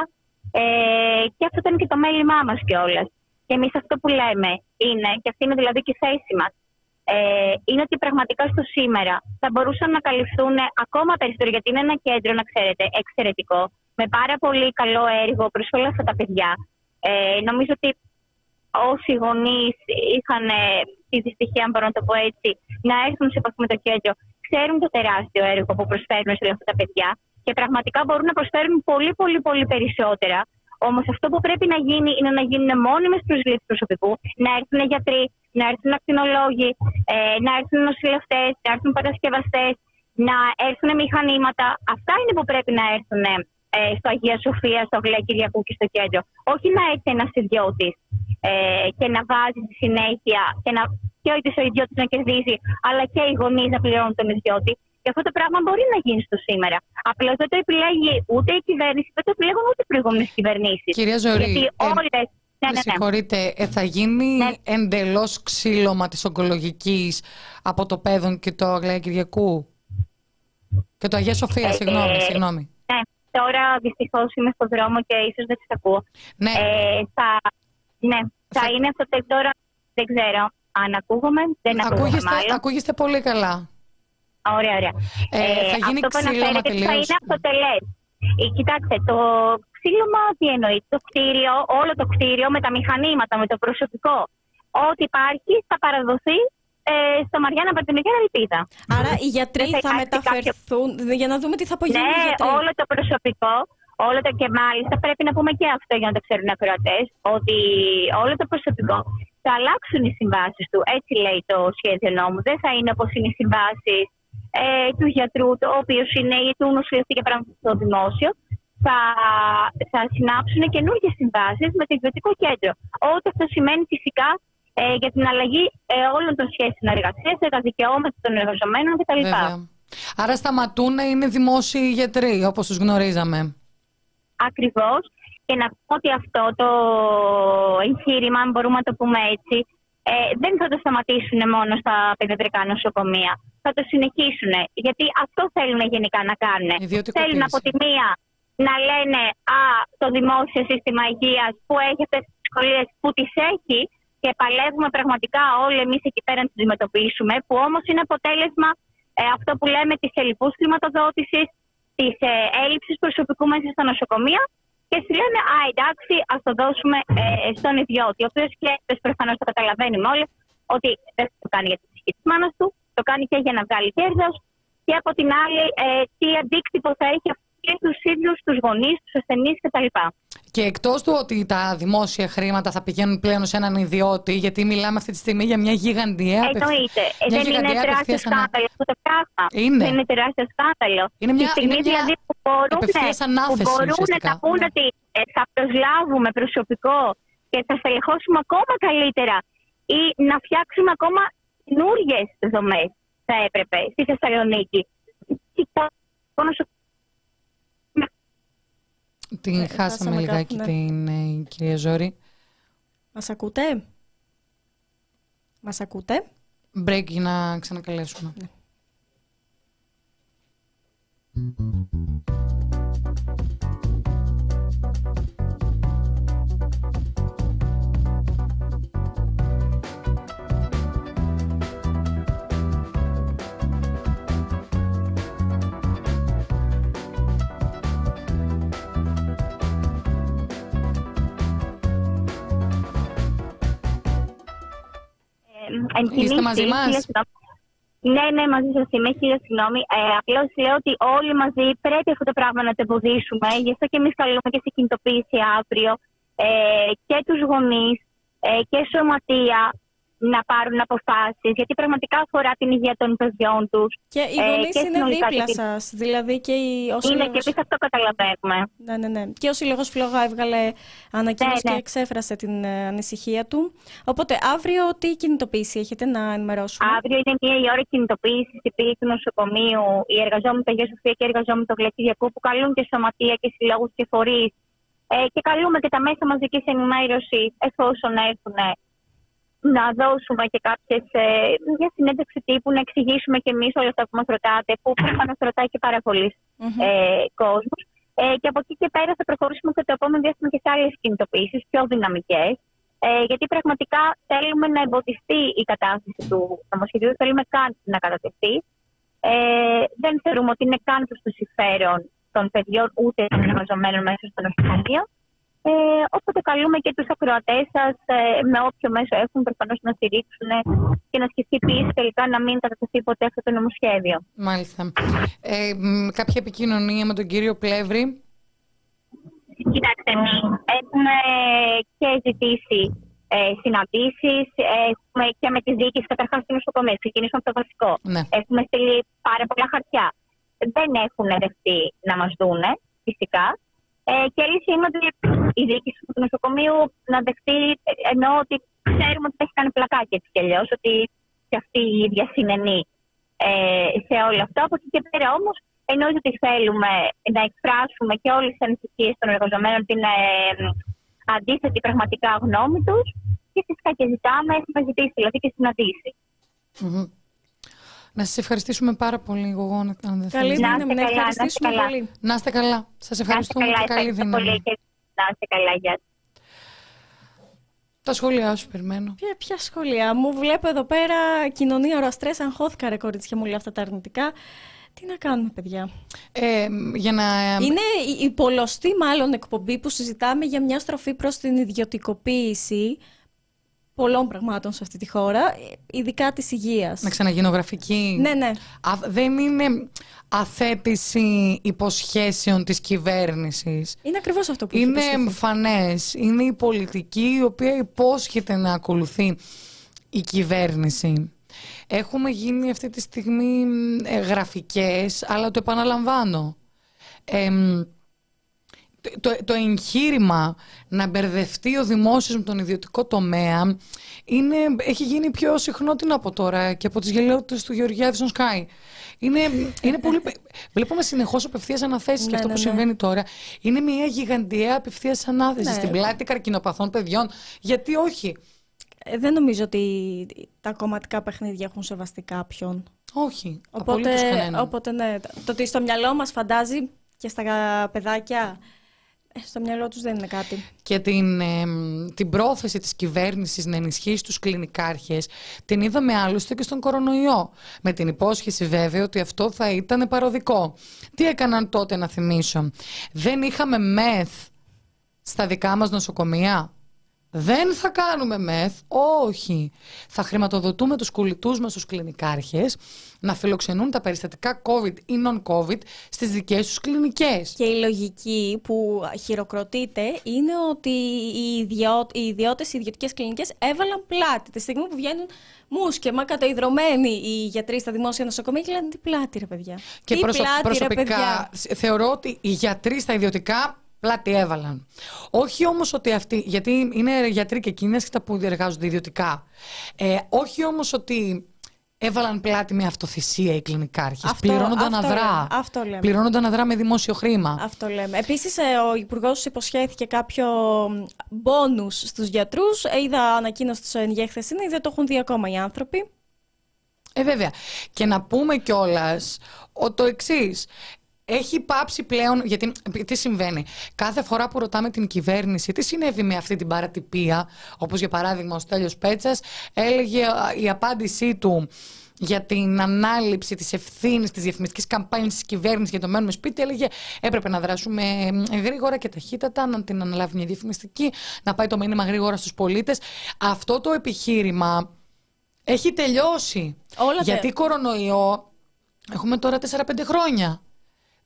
ε, και αυτό ήταν και το μέλημά μας κιόλας. Και εμείς αυτό που λέμε είναι, και αυτή είναι δηλαδή και η θέση μας, ε, είναι ότι πραγματικά στο σήμερα θα μπορούσαν να καλυφθούν ακόμα περισσότερο, γιατί είναι ένα κέντρο, να ξέρετε, εξαιρετικό, με πάρα πολύ καλό έργο προς όλα αυτά τα παιδιά. Ε, νομίζω ότι όσοι γονείς είχαν ε, τη δυστυχία, αν μπορώ να το πω έτσι, να έρθουν σε επαφή με το κέντρο, ξέρουν το τεράστιο έργο που προσφέρουν σε όλα αυτά τα παιδιά και πραγματικά μπορούν να προσφέρουν πολύ, πολύ, πολύ περισσότερα. Όμως αυτό που πρέπει να γίνει είναι να γίνουν μόνιμες προσλήψει προσωπικού, να έρθουν γιατροί, να έρθουν ακτινολόγοι, ε, να έρθουν νοσηλευτές, να έρθουν παρασκευαστές, να έρθουν μηχανήματα. Αυτά είναι που πρέπει να έρθουν ε, στο Αγία Σοφία, στο Αγία Κυριακού και στο κέντρο. Όχι να έρθει ένας ιδιώτης ε, και να βάζει στη συνέχεια και, να, και ο ίδιος ο ιδιώτης να κερδίζει, αλλά και οι γονείς να πληρώνουν τον ιδιώτη. Και αυτό το πράγμα μπορεί να γίνει στο σήμερα. Απλώς δεν το επιλέγει ούτε η κυβέρνηση, δεν το επιλέγουν ούτε οι προηγούμενες κυβερνήσεις. Κυρία Ζωρή, Γιατί ε, όλε. Ναι, Με ναι, ναι. συγχωρείτε, ε, θα γίνει Ναι. εντελώς ξύλωμα της ογκολογικής από το Πέδον και το Αγλαία Κυριακού; Και το Αγία Σοφία, Ε, συγγνώμη, ε, συγγνώμη. Ναι, τώρα δυστυχώς είμαι στον δρόμο και ίσως δεν σας ακούω. Ναι, Ε, θα, ναι, θα, Θα- είναι αυτό το τώρα. Δεν ξέρω αν ακούγομαι. Δεν ακούγομαι ακούγεστε, μάλλον. ακούγεστε πολύ καλά. Ωραία, ωραία. Ε, θα γίνει αυτό που ξύλωμα αναφέρετε θα τελείως. είναι αυτοτελέ. Ε, κοιτάξτε, το ξύλωμα τι εννοεί; Το κτίριο, όλο το κτίριο με τα μηχανήματα, με το προσωπικό. Ό,τι υπάρχει θα παραδοθεί ε, στο Μαριάννα Παρτινογέρα Ελπίδα. Άρα οι γιατροί Δεν θα θα υπάρχει μεταφερθούν, για να δούμε τι θα απογίνουν οι Ναι, γιατροί. όλο το προσωπικό, όλο το και μάλιστα πρέπει να πούμε και αυτό για να το ξέρουν οι ακροατές, ότι όλο το προσωπικό θα αλλάξουν οι συμβάσεις του. Έτσι λέει το σχέδιο νόμου. Δεν θα είναι όπως είναι οι συμβάσεις ε, του γιατρού, το οποίος είναι ή του νοσηλευτή και πράγματι στο δημόσιο. Θα, θα συνάψουν καινούργιες συμβάσεις με το ιδιωτικό κέντρο. Ό,τι αυτό σημαίνει φυσικά ε, για την αλλαγή ε, όλων των σχέσεων εργασίας, για τα δικαιώματα των εργαζομένων κτλ. Βέβαια. Άρα σταματούν να είναι δημόσιοι γιατροί, όπως τους γνωρίζαμε. Ακριβώς. Και να πω ότι αυτό το εγχείρημα, αν μπορούμε να το πούμε έτσι, ε, δεν θα το σταματήσουν μόνο στα παιδιατρικά νοσοκομεία. θα το συνεχίσουν. Γιατί αυτό θέλουν γενικά να κάνουν. Θέλουν από τη μία να λένε Α, το δημόσιο σύστημα υγείας που έχει αυτέ τι δυσκολίε που τις έχει και παλεύουμε πραγματικά όλοι εμείς εκεί πέρα να τις αντιμετωπίσουμε, που όμως είναι αποτέλεσμα ε, αυτό που λέμε της ελληπούς χρηματοδότησης, της ε, έλλειψης προσωπικού μέσα στα νοσοκομεία. Και σου λένε Α, εντάξει, ας το δώσουμε ε, στον ιδιώτη, ο οποίος και προφανώς το καταλαβαίνουμε όλοι ότι δεν το κάνει για τη ψυχή της μάνας του, το κάνει και για να βγάλει κέρδος. Και από την άλλη ε, τι αντίκτυπο θα έχει και στου ίδιους τους γονείς, τους ασθενείς κτλ. Και εκτός του ότι τα δημόσια χρήματα θα πηγαίνουν πλέον σε έναν ιδιώτη, γιατί μιλάμε αυτή τη στιγμή για μια γιγαντιαία Εννοείται. Δεν είναι τεράστιο σκάνδαλο αυτό το πράγμα. Είναι. Δεν είναι τεράστιο σκάνδαλο. Είναι μια, είναι μια δηλαδή που μπορούν, που μπορούν να πούνε ότι ε, θα προσλάβουμε προσωπικό και θα στελεχώσουμε ακόμα καλύτερα ή να φτιάξουμε ακόμα καινούριε δομές θα έπρεπε στη Θεσσαλονίκη. Την ε, χάσαμε λιγάκι ναι. την ε, κυρία Ζόρη. Μας ακούτε; Μας ακούτε; Break για να ξανακαλέσουμε. Ναι. Είστε μαζί μας; Ναι, ναι, μαζί σας είμαι. Χίλια συγγνώμη. Ε, Απλώς λέω ότι όλοι μαζί πρέπει αυτό το πράγμα να το εμποδίσουμε. Γι' αυτό και εμείς καλούμε και σε κινητοποίηση αύριο ε, και τους γονείς ε, και σωματεία να πάρουν αποφάσεις, γιατί πραγματικά αφορά την υγεία των παιδιών τους. Και οι γονείς ε, είναι δίπλα σας. Δηλαδή και οι, ο Είναι και εμείς αυτό καταλαβαίνουμε. Ναι, ναι, ναι. Και ο Σύλλογος Φλόγα έβγαλε ανακοίνωση ναι, ναι. και εξέφρασε την ε, ανησυχία του. Οπότε αύριο τι κινητοποίηση έχετε να ενημερώσουμε; Αύριο είναι μία η ώρα κινητοποίησης στην πύλη του νοσοκομείου. Οι εργαζόμενοι του Αγία Σοφία και οι εργαζόμενοι του Γλεκίδιακού που καλούν και σωματεία και συλλόγους και φορείς. Ε, και καλούμε και τα μέσα μαζικής ενημέρωσης εφόσον έχουν να δώσουμε και κάποιες για συνέντευξη τύπου, να εξηγήσουμε και εμείς όλα αυτά που μας ρωτάτε, που προφανώς ρωτάει και πάρα πολλοί mm-hmm. ε, κόσμος. Ε, και από εκεί και πέρα θα προχωρήσουμε και το επόμενο διάστημα και σε άλλες κινητοποιήσεις, πιο δυναμικές. Ε, γιατί πραγματικά θέλουμε να εμποδιστεί η κατάσταση του νομοσχεδίου, δεν θέλουμε καν να κατατεθεί. Ε, δεν θεωρούμε ότι είναι καν προς το συμφέρον των παιδιών ούτε των εργαζομένων μέσα στο νοσοκομείο. Ε, οπότε καλούμε και τους ακροατές σας ε, με όποιο μέσο έχουν προφανώς να στηρίξουν και να σκεφτεί πίσω τελικά να μην κατατεθεί ποτέ αυτό το νομοσχέδιο. Μάλιστα. Ε, κάποια επικοινωνία με τον κύριο Πλεύρη; Κοιτάξτε, έχουμε και ζητήσει ε, συναντήσεις. Έχουμε και με τις διοίκηση καταρχάς του νοσοκομείου. Ξεκινήσουμε από το βασικό. Ναι. Έχουμε στείλει πάρα πολλά χαρτιά. Δεν έχουν δεχτεί να μας δούνε, φυσικά. Ε, και αλήθεια είναι ότι η διοίκηση του νοσοκομείου να δεχτεί, ενώ ότι ξέρουμε ότι έχει κάνει πλακάκι έτσι κι αλλιώς, ότι και αυτή η ίδια συνενεί ε, σε όλο αυτό. Από εκεί και πέρα όμως, εννοείται ότι θέλουμε να εκφράσουμε και όλες τις ανησυχίες των εργαζομένων, την ε, αντίθετη πραγματικά γνώμη τους και φυσικά και ζητάμε, έχουμε ζητήσει δηλαδή και συναντήσει. Mm-hmm. Να σας ευχαριστήσουμε πάρα πολύ, εγώ, αν δεν Καλή δύναμη, να ευχαριστήσουμε πολύ. Να είστε καλά. Σας ευχαριστούμε και καλή δύναμη. Να είστε καλά, γεια τα σχόλιά σου περιμένω. Ποια, ποια σχόλια; Μου βλέπω εδώ πέρα κοινωνία οραστρές, αγχώθηκα ρε κορίτσια μου όλα αυτά τα αρνητικά. Τι να κάνουμε, παιδιά; Ε, για να... Είναι η πολλωστή μάλλον εκπομπή που συζητάμε για μια στροφή προς την ιδιωτικοποίηση πολλών πραγμάτων σε αυτή τη χώρα, ειδικά της υγείας. Να ξαναγίνω γραφική. Ναι, ναι. δεν είναι αθέτηση υποσχέσεων της κυβέρνησης. Είναι ακριβώς αυτό που Είναι εμφανές. Είναι η πολιτική η οποία υπόσχεται να ακολουθεί η κυβέρνηση. Έχουμε γίνει αυτή τη στιγμή ε, γραφικές, αλλά το επαναλαμβάνω. Ε, το, το εγχείρημα να μπερδευτεί ο δημόσιος με τον ιδιωτικό τομέα είναι, έχει γίνει πιο συχνό την από τώρα και από τις γελαιότητες του Γεωργιάδης Σκάι. Είναι, είναι πολύ. Βλέπουμε συνεχώς απευθείας αναθέσεις και ναι, αυτό που ναι, ναι. συμβαίνει τώρα είναι μια γιγαντιαία απευθείας ανάθεση στην πλάτη καρκινοπαθών παιδιών. Γιατί όχι; Ε, δεν νομίζω ότι τα κομματικά παιχνίδια έχουν σεβαστεί κάποιον. Όχι. Οπότε, απολύτως κανέναν. οπότε ναι, το ότι στο μυαλό μας φαντάζει και στα παιδάκια, ε, στο μυαλό τους δεν είναι κάτι. και την, εμ, την πρόθεση της κυβέρνησης να ενισχύσει τους κλινικάρχες την είδαμε άλλωστε και στον κορονοϊό. Με την υπόσχεση βέβαια ότι αυτό θα ήταν παροδικό. Τι έκαναν τότε να θυμίσω. Δεν είχαμε μεθ στα δικά μας νοσοκομεία; Δεν θα κάνουμε μεθ, όχι. Θα χρηματοδοτούμε τους κουλιτούς μας τους κλινικάρχες να φιλοξενούν τα περιστατικά COVID ή non-COVID στις δικές τους κλινικές. Και η λογική που χειροκροτείται είναι ότι οι, ιδιώ, οι ιδιώτες, οι ιδιωτικές κλινικές έβαλαν πλάτη. Τη στιγμή που βγαίνουν μουσκεμα κατοειδρωμένοι οι γιατροί στα δημόσια νοσοκομεία και λένε τι πλάτη ρε παιδιά. Και τι προσω- πλάτη προσωπικά ρε παιδιά. σ- θεωρώ ότι οι γιατροί στα ιδιωτικά πλάτη έβαλαν. Όχι όμως ότι αυτοί, γιατί είναι γιατροί και εκείνοι άσχετα που εργάζονται ιδιωτικά. Ε, όχι όμως ότι έβαλαν πλάτη με αυτοθυσία οι κλινικάρχες. Αυτό- Πληρώνονταν αυτό αδρά. λέμε, αυτό λέμε. Πληρώνονταν αδρά με δημόσιο χρήμα. Αυτό λέμε. Επίσης, ο Υπουργός υποσχέθηκε κάποιο μπόνους στους γιατρούς. Είδα ανακοίνωση του ΕΝΓΕ χθεσινή, δεν το έχουν δει ακόμα οι άνθρωποι. Ε, βέβαια. Και να πούμε κιόλας το εξής. Έχει πάψει πλέον, γιατί τι συμβαίνει; Κάθε φορά που ρωτάμε την κυβέρνηση τι συνέβη με αυτή την παρατυπία, όπως για παράδειγμα ο Στέλιος Πέτσας, έλεγε α, η απάντησή του για την ανάληψη της ευθύνης της διαφημιστικής καμπάνιας της κυβέρνησης για το μένουμε σπίτι, έλεγε έπρεπε να δράσουμε ε, γρήγορα και ταχύτατα, να την αναλάβει μια διαφημιστική, να πάει το μήνυμα γρήγορα στους πολίτες. Αυτό το επιχείρημα έχει τελειώσει. Όλα τα- Γιατί κορονοϊό έχουμε τώρα 4-5 χρόνια.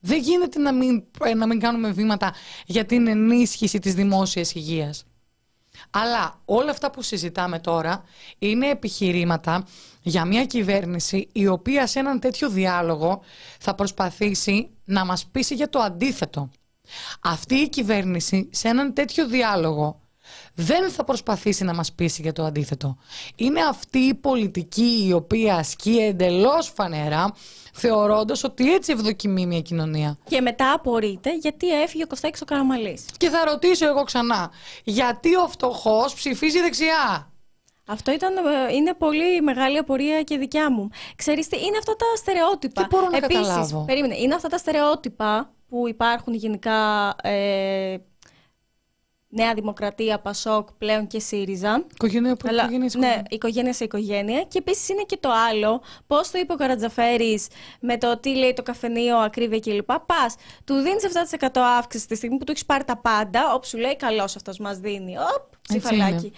Δεν γίνεται να μην, ε, να μην κάνουμε βήματα για την ενίσχυση της δημόσιας υγείας. Αλλά όλα αυτά που συζητάμε τώρα είναι επιχειρήματα για μια κυβέρνηση η οποία σε έναν τέτοιο διάλογο θα προσπαθήσει να μας πείσει για το αντίθετο. Αυτή η κυβέρνηση σε έναν τέτοιο διάλογο δεν θα προσπαθήσει να μας πείσει για το αντίθετο. Είναι αυτή η πολιτική η οποία ασκεί εντελώς φανερά θεωρώντας ότι έτσι ευδοκιμεί μια κοινωνία. Και μετά απορείτε γιατί έφυγε ο Κωστάκης ο Καραμαλής. Και θα ρωτήσω εγώ ξανά, γιατί ο φτωχός ψηφίζει δεξιά; Αυτό ήταν, ε, είναι πολύ μεγάλη απορία και δικιά μου. Ξέρεις τι, είναι αυτά τα στερεότυπα. Τι μπορώ να Επίσης, καταλάβω; περίμενε, είναι αυτά τα στερεότυπα που υπάρχουν γενικά ε, Νέα Δημοκρατία, Πασόκ, πλέον και ΣΥΡΙΖΑ. Οικογένεια από Αλλά, οικογένεια σε ναι, οικογένεια. οικογένεια σε οικογένεια. Και επίσης είναι και το άλλο, πώς το είπε ο Καρατζαφέρης με το τι λέει το καφενείο, ακρίβεια κλπ. Πας, του δίνεις 7% αύξηση τη στιγμή που του έχεις πάρει τα πάντα, όπου σου λέει καλός αυτός μας δίνει. Οπ, ψηφαλάκι.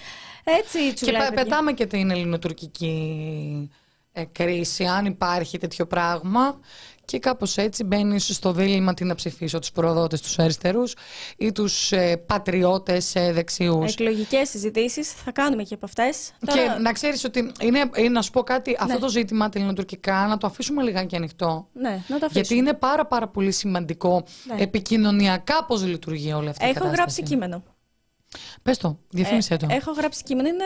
Έτσι, Και τσουλάει, πε- παιδιά. πετάμε και την ελληνοτουρκική ε, κρίση, αν υπάρχει τέτοιο πράγμα. Και κάπως έτσι μπαίνει στο δίλημα τι να ψηφίσω, τους προδότες, τους αριστερούς ή τους ε, πατριώτες ε, δεξιούς. Εκλογικές συζητήσεις θα κάνουμε και από αυτές. Και να ξέρεις ότι είναι, είναι να σου πω κάτι, αυτό Ναι. το ζήτημα τα ελληνοτουρκικά να το αφήσουμε λιγάκι ανοιχτό. Ναι, να το Γιατί αφήσουμε. είναι πάρα πάρα πολύ σημαντικό Ναι. επικοινωνιακά πώς λειτουργεί όλη αυτή η Έχω κατάσταση. γράψει κείμενο. Πες το, διαφήμισε το. Έχω γράψει κείμενο. Είναι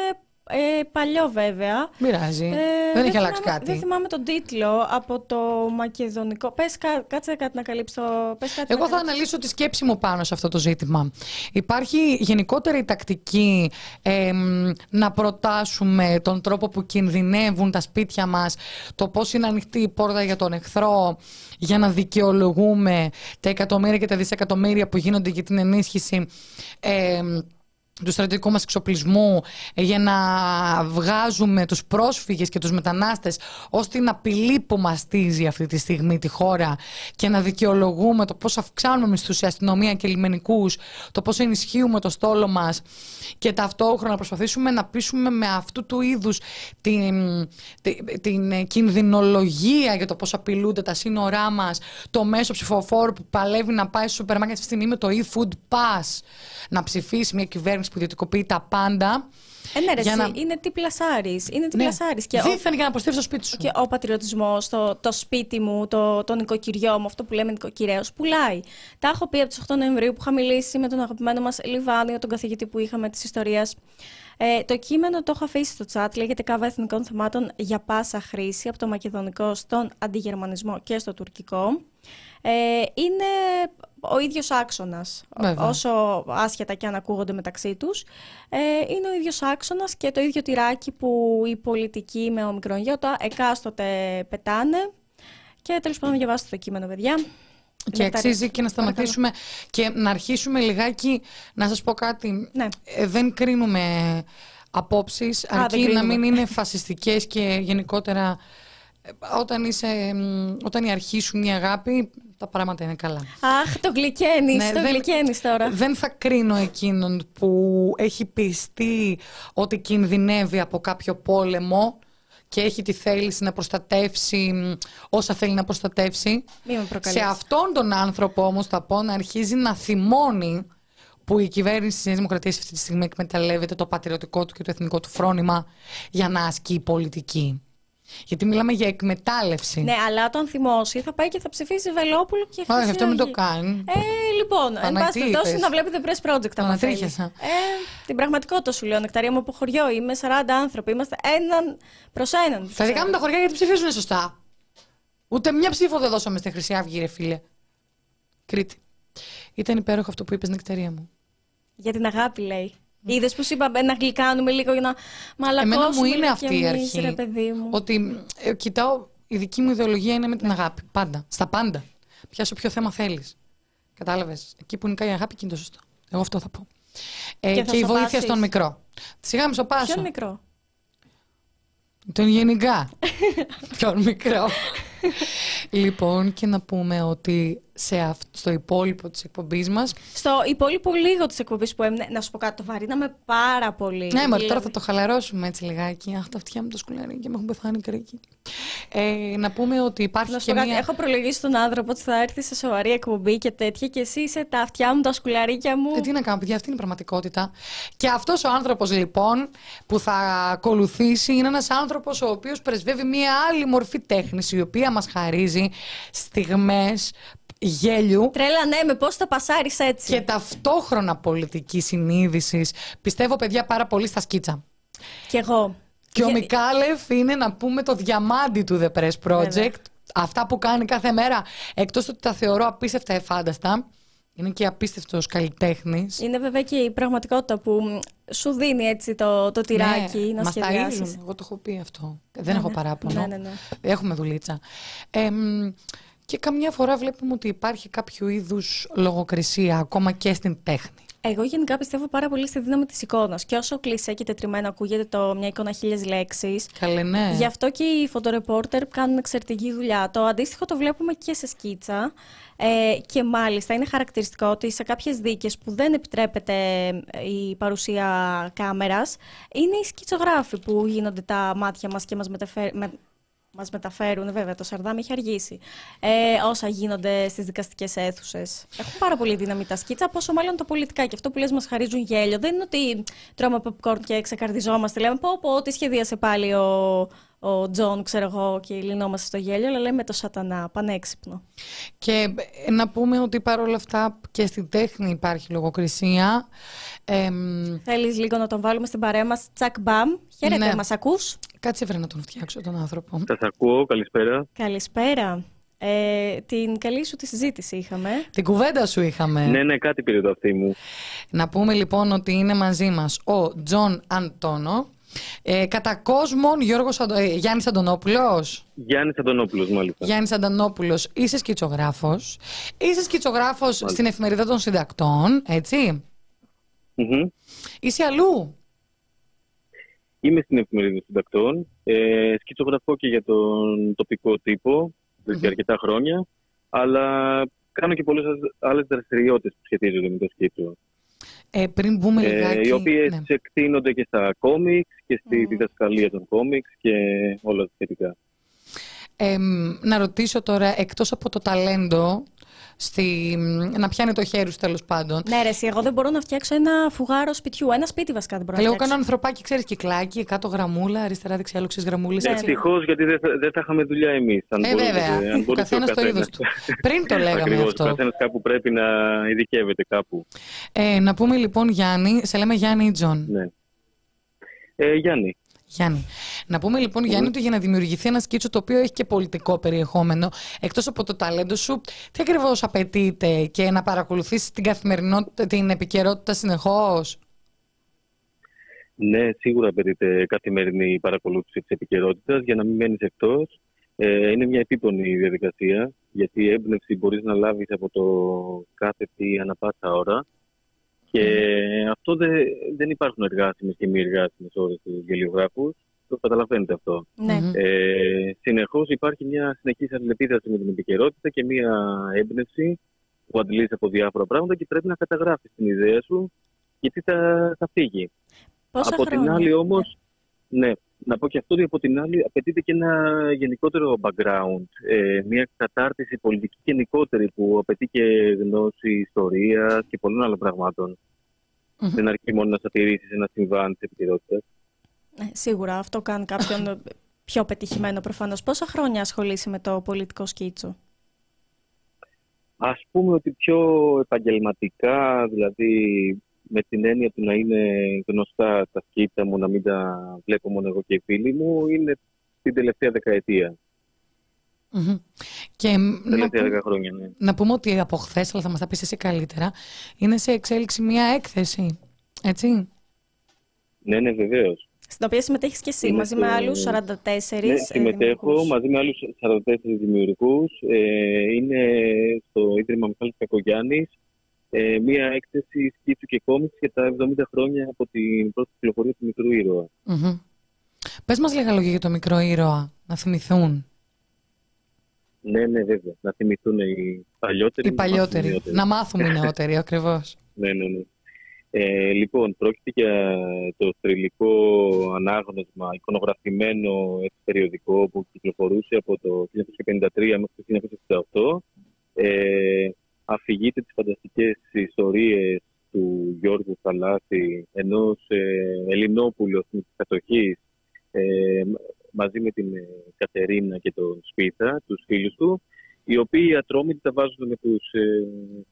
ε, παλιό βέβαια. Μοιράζει. Ε, δεν έχει αλλάξει θυμάμαι- κάτι. Δεν θυμάμαι τον τίτλο από το μακεδονικό. Πες κα, κάτσε κάτι να καλύψει το. Πες κάτι Εγώ να θα καλύψει. αναλύσω τη σκέψη μου πάνω σε αυτό το ζήτημα. Υπάρχει γενικότερη τακτική εμ, να προτάσουμε τον τρόπο που κινδυνεύουν τα σπίτια μας, το πώς είναι ανοιχτή η πόρτα για τον εχθρό, για να δικαιολογούμε τα εκατομμύρια και τα δισεκατομμύρια που γίνονται για την ενίσχυση εμ, του στρατιωτικού μας εξοπλισμού ε, για να βγάζουμε τους πρόσφυγες και τους μετανάστες ως την απειλή που μαστίζει αυτή τη στιγμή τη χώρα και να δικαιολογούμε το πώς αυξάνουμε μισθούς σε αστυνομία και λιμενικούς, το πώς ενισχύουμε το στόλο μας και ταυτόχρονα να προσπαθήσουμε να πείσουμε με αυτού του είδους την, την, την ε, κινδυνολογία για το πώς απειλούνται τα σύνορά μας, το μέσο ψηφοφόρου που παλεύει να πάει στο σούπερ μάρκετ αυτή τη στιγμή με το e-food pass να ψηφίσει μια κυβέρνηση που ιδιωτικοποιεί τα πάντα. Ε, ναι, ρε, για εσύ, να- είναι τι πλασάρεις. Είναι τι Ναι, πλασάρεις. Και ο, δίθεν για να προστεύει στο σπίτι σου. και ο πατριωτισμός, το, το σπίτι μου, το, το νοικοκυριό μου, αυτό που λέμε νοικοκυρέως, πουλάει. Τα έχω πει από τις 8 Νοεμβρίου που είχα μιλήσει με τον αγαπημένο μας Λιβάνιο, τον καθηγητή που είχαμε της ιστορίας. Ε, το κείμενο το έχω αφήσει στο chat, λέγεται Κάβα Εθνικών Θεμάτων για πάσα χρήση από το μακεδονικό στον αντιγερμανισμό και στο τουρκικό. Ε, είναι ο ίδιος άξονας. Βέβαια. Όσο άσχετα και αν ακούγονται μεταξύ τους, ε, είναι ο ίδιος άξονας και το ίδιο τυράκι που οι πολιτικοί με ομικρόν γιώτα εκάστοτε πετάνε. Και τέλος πάντων διαβάστε το κείμενο, παιδιά. Και Νεκτάρια. αξίζει και να σταματήσουμε και να αρχίσουμε λιγάκι να σας πω κάτι. Ναι. Ε, δεν κρίνουμε απόψεις, δεν αρκεί να κρίνουμε. μην είναι φασιστικές και γενικότερα ε, όταν, είσαι, μ, όταν η αρχή σου είναι η αγάπη, τα πράγματα είναι καλά. Αχ, το γλυκαίνεις, Ναι, το δεν- γλυκαίνεις τώρα. Δεν θα κρίνω εκείνον που έχει πιστεί ότι κινδυνεύει από κάποιο πόλεμο και έχει τη θέληση να προστατεύσει μ, όσα θέλει να προστατεύσει. Μη με προκαλείς. Σε αυτόν τον άνθρωπο όμως θα πω να αρχίζει να θυμώνει που η κυβέρνηση της Νέας Δημοκρατίας αυτή τη στιγμή εκμεταλλεύεται το πατριωτικό του και το εθνικό του φρόνημα για να ασκεί πολιτική. Γιατί μιλάμε για εκμετάλλευση. Ναι, αλλά όταν θυμώσει θα πάει και θα ψηφίσει Βελόπουλο και Όχι, Χρυσή αυτό μην το Αυγή. κάνει. Ε, λοιπόν, εν Πανα, πάση τι περιπτώσει είπες; να βλέπετε Press Project άμα Πανατρίχιασα. θέλει. Ε, την πραγματικότητα σου λέω, Νεκταρία μου από χωριό. Είμαι 40 άνθρωποι. Είμαστε έναν προς έναν. Τα δικά μου τα χωριά γιατί ψηφίζουν σωστά. Ούτε μια ψήφο δεν δώσαμε στη Χρυσή Αυγή, ρε φίλε. Κρήτη. Ήταν υπέροχο αυτό που είπες, νεκταρία μου. Για την αγάπη, λέει. Είδες που σου είπα «Ε, να γλυκάνουμε λίγο για να μαλακώσουμε. Εμένα μου είναι λίγο αυτή κι η εμείς, αρχή. Ρε, παιδί μου. Ότι ε, κοιτάω, η δική μου ιδεολογία είναι με την αγάπη. Πάντα. Στα πάντα. Πιάσω ποιο θέμα θέλεις. Κατάλαβες. Εκεί που νικάει η αγάπη, εκεί είναι το σωστό. Εγώ αυτό θα πω. Ε, Και και, θα η βοήθεια σοπάσεις. στον μικρό. Σιγά μη σοπάσω. Ποιον μικρό; Τον γενικά. Ποιον μικρό. Λοιπόν, και να πούμε ότι σε αυ- στο υπόλοιπο της εκπομπής μας Στο υπόλοιπο λίγο της εκπομπής που έμεινε, να σου πω κάτι, το βαρύναμε πάρα πολύ. Ναι, μωρέ, τώρα Δηλαδή, θα το χαλαρώσουμε έτσι λιγάκι. Αχ, τα αυτιά μου το σκουλαρί και με έχουν πεθάνει κρίκι. Ε, να πούμε ότι υπάρχει Να σου και πω κάτι, μία... έχω προλογίσει τον άνθρωπο ότι θα έρθει σε σοβαρή εκπομπή και τέτοια και εσύ είσαι τα αυτιά μου, τα σκουλαρίκια μου. Ε, τι να κάνω, παιδιά, αυτή είναι η πραγματικότητα. Και αυτός ο άνθρωπος λοιπόν που θα ακολουθήσει είναι ένας άνθρωπος ο οποίος πρεσβεύει μία άλλη μορφή τέχνης η οποία μας χαρίζει στιγμές γέλιου Τρέλα, ναι, με πώς θα πασάρεις έτσι. και ταυτόχρονα πολιτική συνείδησης. Πιστεύω, παιδιά, πάρα πολύ στα σκίτσα. Κι εγώ. Και ο Για- Μικάλεφ είναι να πούμε το διαμάντι του The Press Project. Βέβαια. Αυτά που κάνει κάθε μέρα, εκτός ότι τα θεωρώ απίστευτα εφάνταστα, είναι και απίστευτος καλλιτέχνης. Είναι βέβαια και η πραγματικότητα που μ, σου δίνει έτσι το, το τυράκι ναι, να μας τα σχεδιάσεις. ρίζουν. Εγώ το έχω πει αυτό. Δεν έχω παράπονο. Ναι, ναι, ναι. Έχουμε δουλίτσα. Ε, μ, και καμιά φορά βλέπουμε ότι υπάρχει κάποιο είδους λογοκρισία ακόμα και στην τέχνη. Εγώ γενικά πιστεύω πάρα πολύ στη δύναμη της εικόνας. Και όσο κλεισέ και τετριμένο ακούγεται το μια εικόνα χίλιες λέξεις, Καλέ, ναι. Γι' αυτό και οι φωτορεπόρτερ κάνουν εξαιρετική δουλειά. Το αντίστοιχο το βλέπουμε και σε σκίτσα. Ε, και μάλιστα είναι χαρακτηριστικό ότι σε κάποιες δίκες που δεν επιτρέπεται ε, η παρουσία κάμερας, είναι οι σκητσογράφοι που γίνονται τα μάτια μας και μας, μεταφέ- με- μας μεταφέρουν, βέβαια το Σαρδάμ έχει αργήσει, ε, όσα γίνονται στις δικαστικές αίθουσες. Έχουν πάρα πολύ δύναμη τα σκίτσα, πόσο μάλλον τα πολιτικά. Και αυτό που λες μας χαρίζουν γέλιο. Δεν είναι ότι τρώμε popcorn και ξεκαρδιζόμαστε. Λέμε πω, πω, τι σχεδίασε πάλι ο, ο Τζον, ξέρω εγώ, και λυνόμαστε στο γέλιο, αλλά λέμε το σατανά, πανέξυπνο. Και ε, να πούμε ότι παρόλα αυτά και στην τέχνη υπάρχει λογοκρισία. Εμ, Θέλεις λίγο να τον βάλουμε στην παρέα μας, τσακ μπαμ. Χαίρετε, Ναι. μας ακούς; κάτσε βρε να τον φτιάξω τον άνθρωπο. Σας ακούω, καλησπέρα. Καλησπέρα. Ε, την καλή σου τη συζήτηση είχαμε. Την κουβέντα σου είχαμε. Ναι, ναι, κάτι πήρε το αυτί μου. Να πούμε λοιπόν ότι είναι μαζί μας ο Τζον Αντώνο. Ε, κατά κόσμον Γιώργος Αντω... ε, Γιάννης Αντωνόπουλος. Γιάννης Αντωνόπουλος, μάλιστα. Γιάννης Αντωνόπουλος, είσαι σκιτσογράφος. Είσαι σκητσογράφος στην εφημερίδα των συντακτών, έτσι. Μμμ. Είσαι αλλού. Είμαι στην εφημερίδα των συντακτών. Ε, σκητσογραφώ και για τον τοπικό τύπο εδώ και αρκετά χρόνια. Αλλά κάνω και πολλές άλλε δραστηριότητες που σχετίζονται με το σκίτσο. Ε, πριν μπούμε Ε, λιγάκι... οι οποίες ναι. εκτείνονται και στα κόμιξ και στη διδασκαλία των κόμιξ και όλα τα σχετικά. Ε, να ρωτήσω τώρα, εκτός από το ταλέντο, στη, να πιάνει το χέρι σου τέλος πάντων. Ναι, ρε, εσύ, εγώ δεν μπορώ να φτιάξω ένα φουγάρο σπιτιού. Ένα σπίτι βασικά δεν μπορώ να Λέω φτιάξω. κάνω ανθρωπάκι, ξέρεις, κυκλάκι, κάτω γραμμούλα, αριστερά, δεξιά, λοξές γραμμούλες, έτσι. Ευτυχώς, γιατί δεν θα, δεν θα είχαμε δουλειά εμείς. Αν Ε, μπορούσε- βέβαια, αν ο μπορούσε ο καθένας το καθένας. είδος του. Πριν το λέγαμε Ακριβώς, αυτό. Ο καθένας κάπου πρέπει να ειδικεύεται κάπου. Ε, να πούμε λοιπόν Γιάννη, σε λέμε Γιάννη ή Τζον. Ναι. Ε, Γιάννη. Γιάννη. Να πούμε λοιπόν, Γιάννη, ότι για να δημιουργηθεί ένα σκίτσο το οποίο έχει και πολιτικό περιεχόμενο, εκτός από το ταλέντο σου, τι ακριβώς απαιτείται και να παρακολουθήσει την καθημερινότητα, την επικαιρότητα συνεχώς; Ναι, σίγουρα απαιτείται καθημερινή παρακολούθηση της επικαιρότητας για να μην μένεις εκτός. Ε, είναι μια επίπονη διαδικασία, γιατί η έμπνευση μπορείς να λάβεις από το κάθε τι ανα πάσα ώρα. Και αυτό δεν, δεν υπάρχουν εργάσιμες και μη εργάσιμες ώρες στους γελιογράφους. Το καταλαβαίνετε αυτό. Ναι. Ε, Συνεχώς υπάρχει μια συνεχής αλληλεπίδραση με την επικαιρότητα και μια έμπνευση που αντιλήσει από διάφορα πράγματα και πρέπει να καταγράφεις την ιδέα σου γιατί θα, θα φύγει. Πόσα από χρόνια; την άλλη όμως, ναι, να πω και αυτό ότι από την άλλη απαιτείται και ένα γενικότερο background, ε, μια κατάρτιση πολιτική γενικότερη που απαιτεί και γνώση ιστορίας και πολλών άλλων πραγμάτων. Μμμ. Δεν αρκεί μόνο να σατηρήσεις ένα συμβάν της επικαιρότητας. Ε, σίγουρα αυτό κάνει κάποιον πιο πετυχημένο προφανώς. Πόσα χρόνια ασχολείσαι με το πολιτικό σκίτσο; Ας πούμε ότι πιο επαγγελματικά, δηλαδή με την έννοια του να είναι γνωστά τα σκίτσα μου, να μην τα βλέπω μόνο εγώ και οι φίλοι μου, είναι την τελευταία δεκαετία, Μμμ. Και μ, να, τελευταία πού- δέκα χρόνια, ναι. να πούμε ότι από χθες, αλλά θα μας τα πεις εσύ καλύτερα, είναι σε εξέλιξη μια έκθεση. Έτσι; Ναι, ναι, βεβαίως. Στην οποία συμμετέχεις και εσύ Είναι μαζί στο- με άλλους 44 Ναι, ε, συμμετέχω δημιουργούς. μαζί με άλλους 44 δημιουργούς. Ε, είναι στο Ίδρυμα Μιχάλης Κακογιάννης ε, μία έκθεση σκίτσου και κόμιξ για τα 70 χρόνια από την πρώτη κυκλοφορία του Μικρού Ήρωα. Μμμ. Πες μας λίγα λόγια για το μικρό ήρωα, να θυμηθούν. Ναι, ναι, βέβαια. Να θυμηθούν οι παλιότεροι. Οι να μάθουν οι παλιότεροι. νεότεροι. Να μάθουμε οι νεότεροι, ακριβώς. Ναι, ναι, ναι. Ε, λοιπόν, πρόκειται για το θρηλυκό ανάγνωσμα, εικονογραφημένο έτσι, περιοδικό που κυκλοφορούσε από το 1953 μέχρι το 1968. Ε, αφηγείται τις φανταστικές ιστορίες του Γιώργου Θαλάσση, ενός ε, Ελληνόπουλου εθνικής κατοχής, ε, μαζί με την ε, Κατερίνα και τον Σπίθα, τους φίλους του, οι οποίοι ατρόμητοι τα βάζουν με τους ε,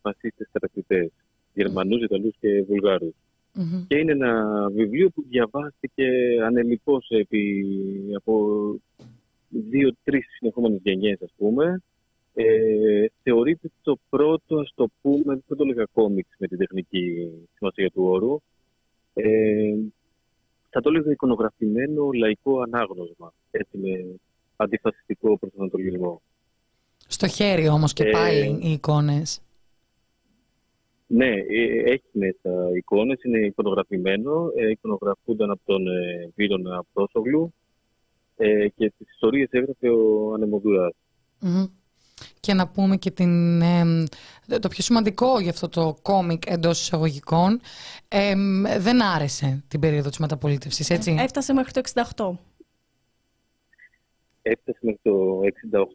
φασίστες κατακτητές. Γερμανούς, Ιταλούς και Βουλγάρους. Μμμ. Και είναι ένα βιβλίο που διαβάστηκε ανελειπώς επί, από δύο-τρεις συνεχόμενες γενιές, ας πούμε. Ε, θεωρείται το πρώτο, ας το πούμε, δεν το λέγα κόμιξ με την τεχνική σημασία του όρου. Ε, θα το έλεγα εικονογραφημένο λαϊκό ανάγνωσμα, έτσι με αντιφασιστικό προσανατολισμό. Στο χέρι όμως και Ε, πάλι οι εικόνες. Ναι, ε, έχει μέσα εικόνες, είναι εικονογραφημένο, ε, εικονογραφούνταν από τον ε, Βίρονα Πρόσογλου ε, και τις ιστορίες έγραφε ο Ανεμοδουράς. Μμμ. Και να πούμε και την, εμ, το πιο σημαντικό για αυτό το κόμικ εντός εισαγωγικών εμ, δεν άρεσε την περίοδο της μεταπολίτευσης, έτσι; Έφτασε μέχρι το 68. Έφτασε μέχρι το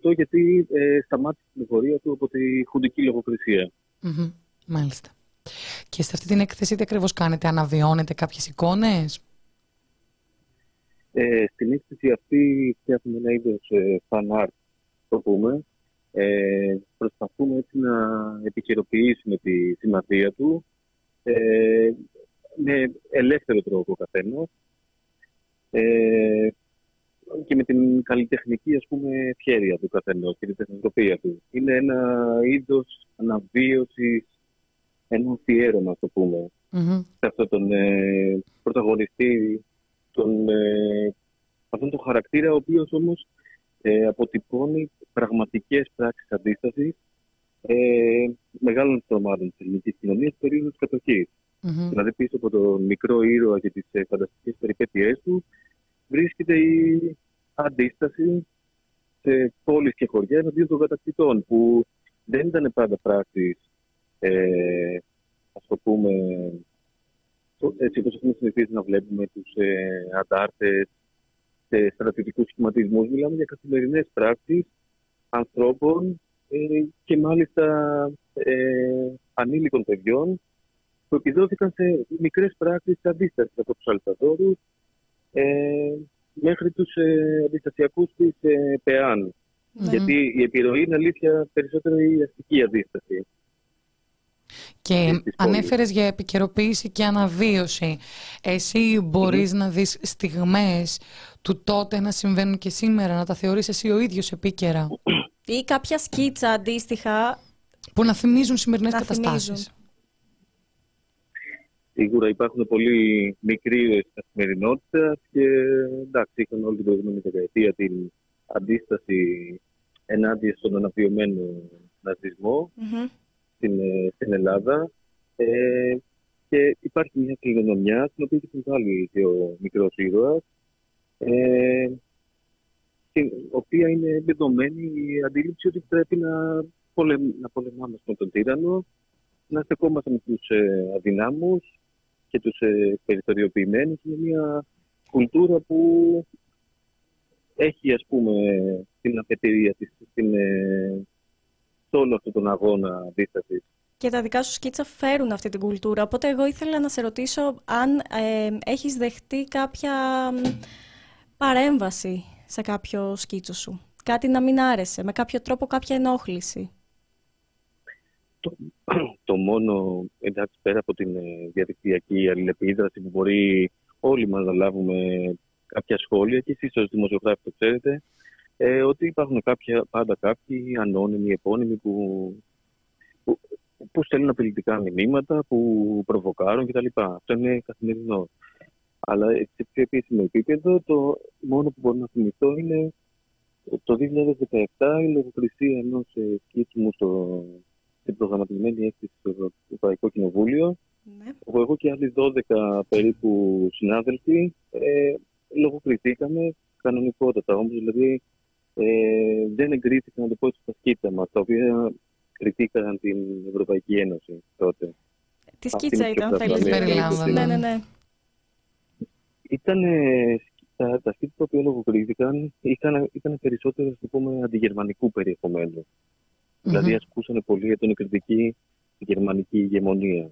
68 γιατί ε, σταμάτησε την πορεία του από τη χουντική λογοκρισία. Μμμ. Μάλιστα. Και σε αυτή την έκθεση τι ακριβώς κάνετε, αναβιώνετε κάποιες εικόνες; Ε, στην έκθεση αυτή φτιάχνουμε ένα είδος ε, fan art, το πούμε. Ε, προσπαθούμε έτσι να επικαιροποιήσουμε τη σημασία του ε, με ελεύθερο τρόπο ο καθένας ε, και με την καλλιτεχνική ας πούμε ευχέρεια του καθενός και την τεχνοτροπία του. Είναι ένα είδος αναβίωσης, ένα αφιέρωμα, ας το πούμε Μμμ. σε αυτόν τον ε, πρωταγωνιστή, τον, ε, αυτόν τον χαρακτήρα, ο οποίος όμως ε, αποτυπώνει πραγματικές πράξεις αντίστασης ε, μεγάλων στρωμάτων της ελληνικής κοινωνίας περίοδος της κατοχής. Μμμ. Δηλαδή πίσω από τον μικρό ήρωα και τις ε, φανταστικές περιπέτειές του βρίσκεται η αντίσταση σε πόλεις και χωριά εναντίον των κατακτητών που δεν ήταν πάντα πράξεις ε, ας το πούμε το- έτσι όπως έχουμε συνηθίσει να βλέπουμε τους ε, αντάρτες σε στρατιωτικούς σχηματισμούς μιλάμε για καθημερινές πράξεις ανθρώπων ε, και μάλιστα ε, ανήλικων παιδιών που επιδόθηκαν σε μικρές πράξεις αντίστασης από τους αλφαδόρους ε, μέχρι τους ε, αντιστασιακούς της ε, ΠΕΑΝ. Ναι. Γιατί η επιρροή είναι αλήθεια περισσότερο η αστική αντίσταση. Και ανέφερες για επικαιροποίηση και αναβίωση. Εσύ μπορείς να δεις στιγμές του τότε να συμβαίνουν και σήμερα, να τα θεωρείς εσύ ο ίδιος επίκαιρα; Ή κάποια σκίτσα αντίστοιχα. Που να θυμίζουν σημερινές καταστάσεις. Σίγουρα υπάρχουν πολύ μικροί καθημερινότητα και εντάξει, είχαν όλη την προηγούμενη δεκαετία την αντίσταση ενάντια στον αναβιωμένο στην, ε, στην Ελλάδα. Ε, και υπάρχει μια κληρονομιά στην οποία έχεις συμβάλει και ο μικρός ήρωας, ε, στην οποία είναι εμπεδομένη η αντίληψη ότι πρέπει να, πολεμ, να πολεμάμε με τον τύρανο, να στεκόμαστε με τους ε, αδυνάμους και τους ε, περιθωριοποιημένους. Είναι μια κουλτούρα που έχει ας πούμε την αφετηρία της στην, ε, σε όλο αυτόν τον αγώνα αντίσταση. Και τα δικά σου σκίτσα φέρουν αυτή την κουλτούρα. Οπότε εγώ ήθελα να σε ρωτήσω αν ε, έχεις δεχτεί κάποια παρέμβαση σε κάποιο σκίτσο σου. Κάτι να μην άρεσε, με κάποιο τρόπο κάποια ενόχληση. Το, το μόνο, εντάξει, πέρα από την ε, διαδικτυακή αλληλεπίδραση που μπορεί όλοι μας να λάβουμε κάποια σχόλια και εσείς ως δημοσιογράφοι το ξέρετε, ε, ότι υπάρχουν κάποια, πάντα κάποιοι ανώνυμοι, επώνυμοι που, που, που στέλνουν απειλητικά μηνύματα, που προβοκάρουν κτλ. Αυτό είναι καθημερινό. Αλλά σε πιο επίσημο επίπεδο, το μόνο που μπορώ να θυμηθώ είναι το 2017 η λογοκρισία ενός ε, σκίτσου μου στο, στην προγραμματισμένη έκθεση στο Ευρωπαϊκό Κοινοβούλιο, ναι. όπου εγώ και άλλοι 12 περίπου συνάδελφοι ε, λογοκριθήκαμε κανονικότατα. Όμως δηλαδή ε, δεν εγκρίθηκαν, να το πω, στα σκίτσα μα, τα οποία κριτήκαν την Ευρωπαϊκή Ένωση τότε. Τι σκίτσα ήταν, θέλεις να περιλάμβανε. Ναι, ναι, ναι. Ήταν τα, τα σκίτσα τα οποία λογοκρίθηκαν ήταν, ήταν περισσότερο, ας πούμε, αντιγερμανικού περιεχομένου. Mm-hmm. Δηλαδή ασκούσαν πολύ για την κριτική γερμανική ηγεμονία.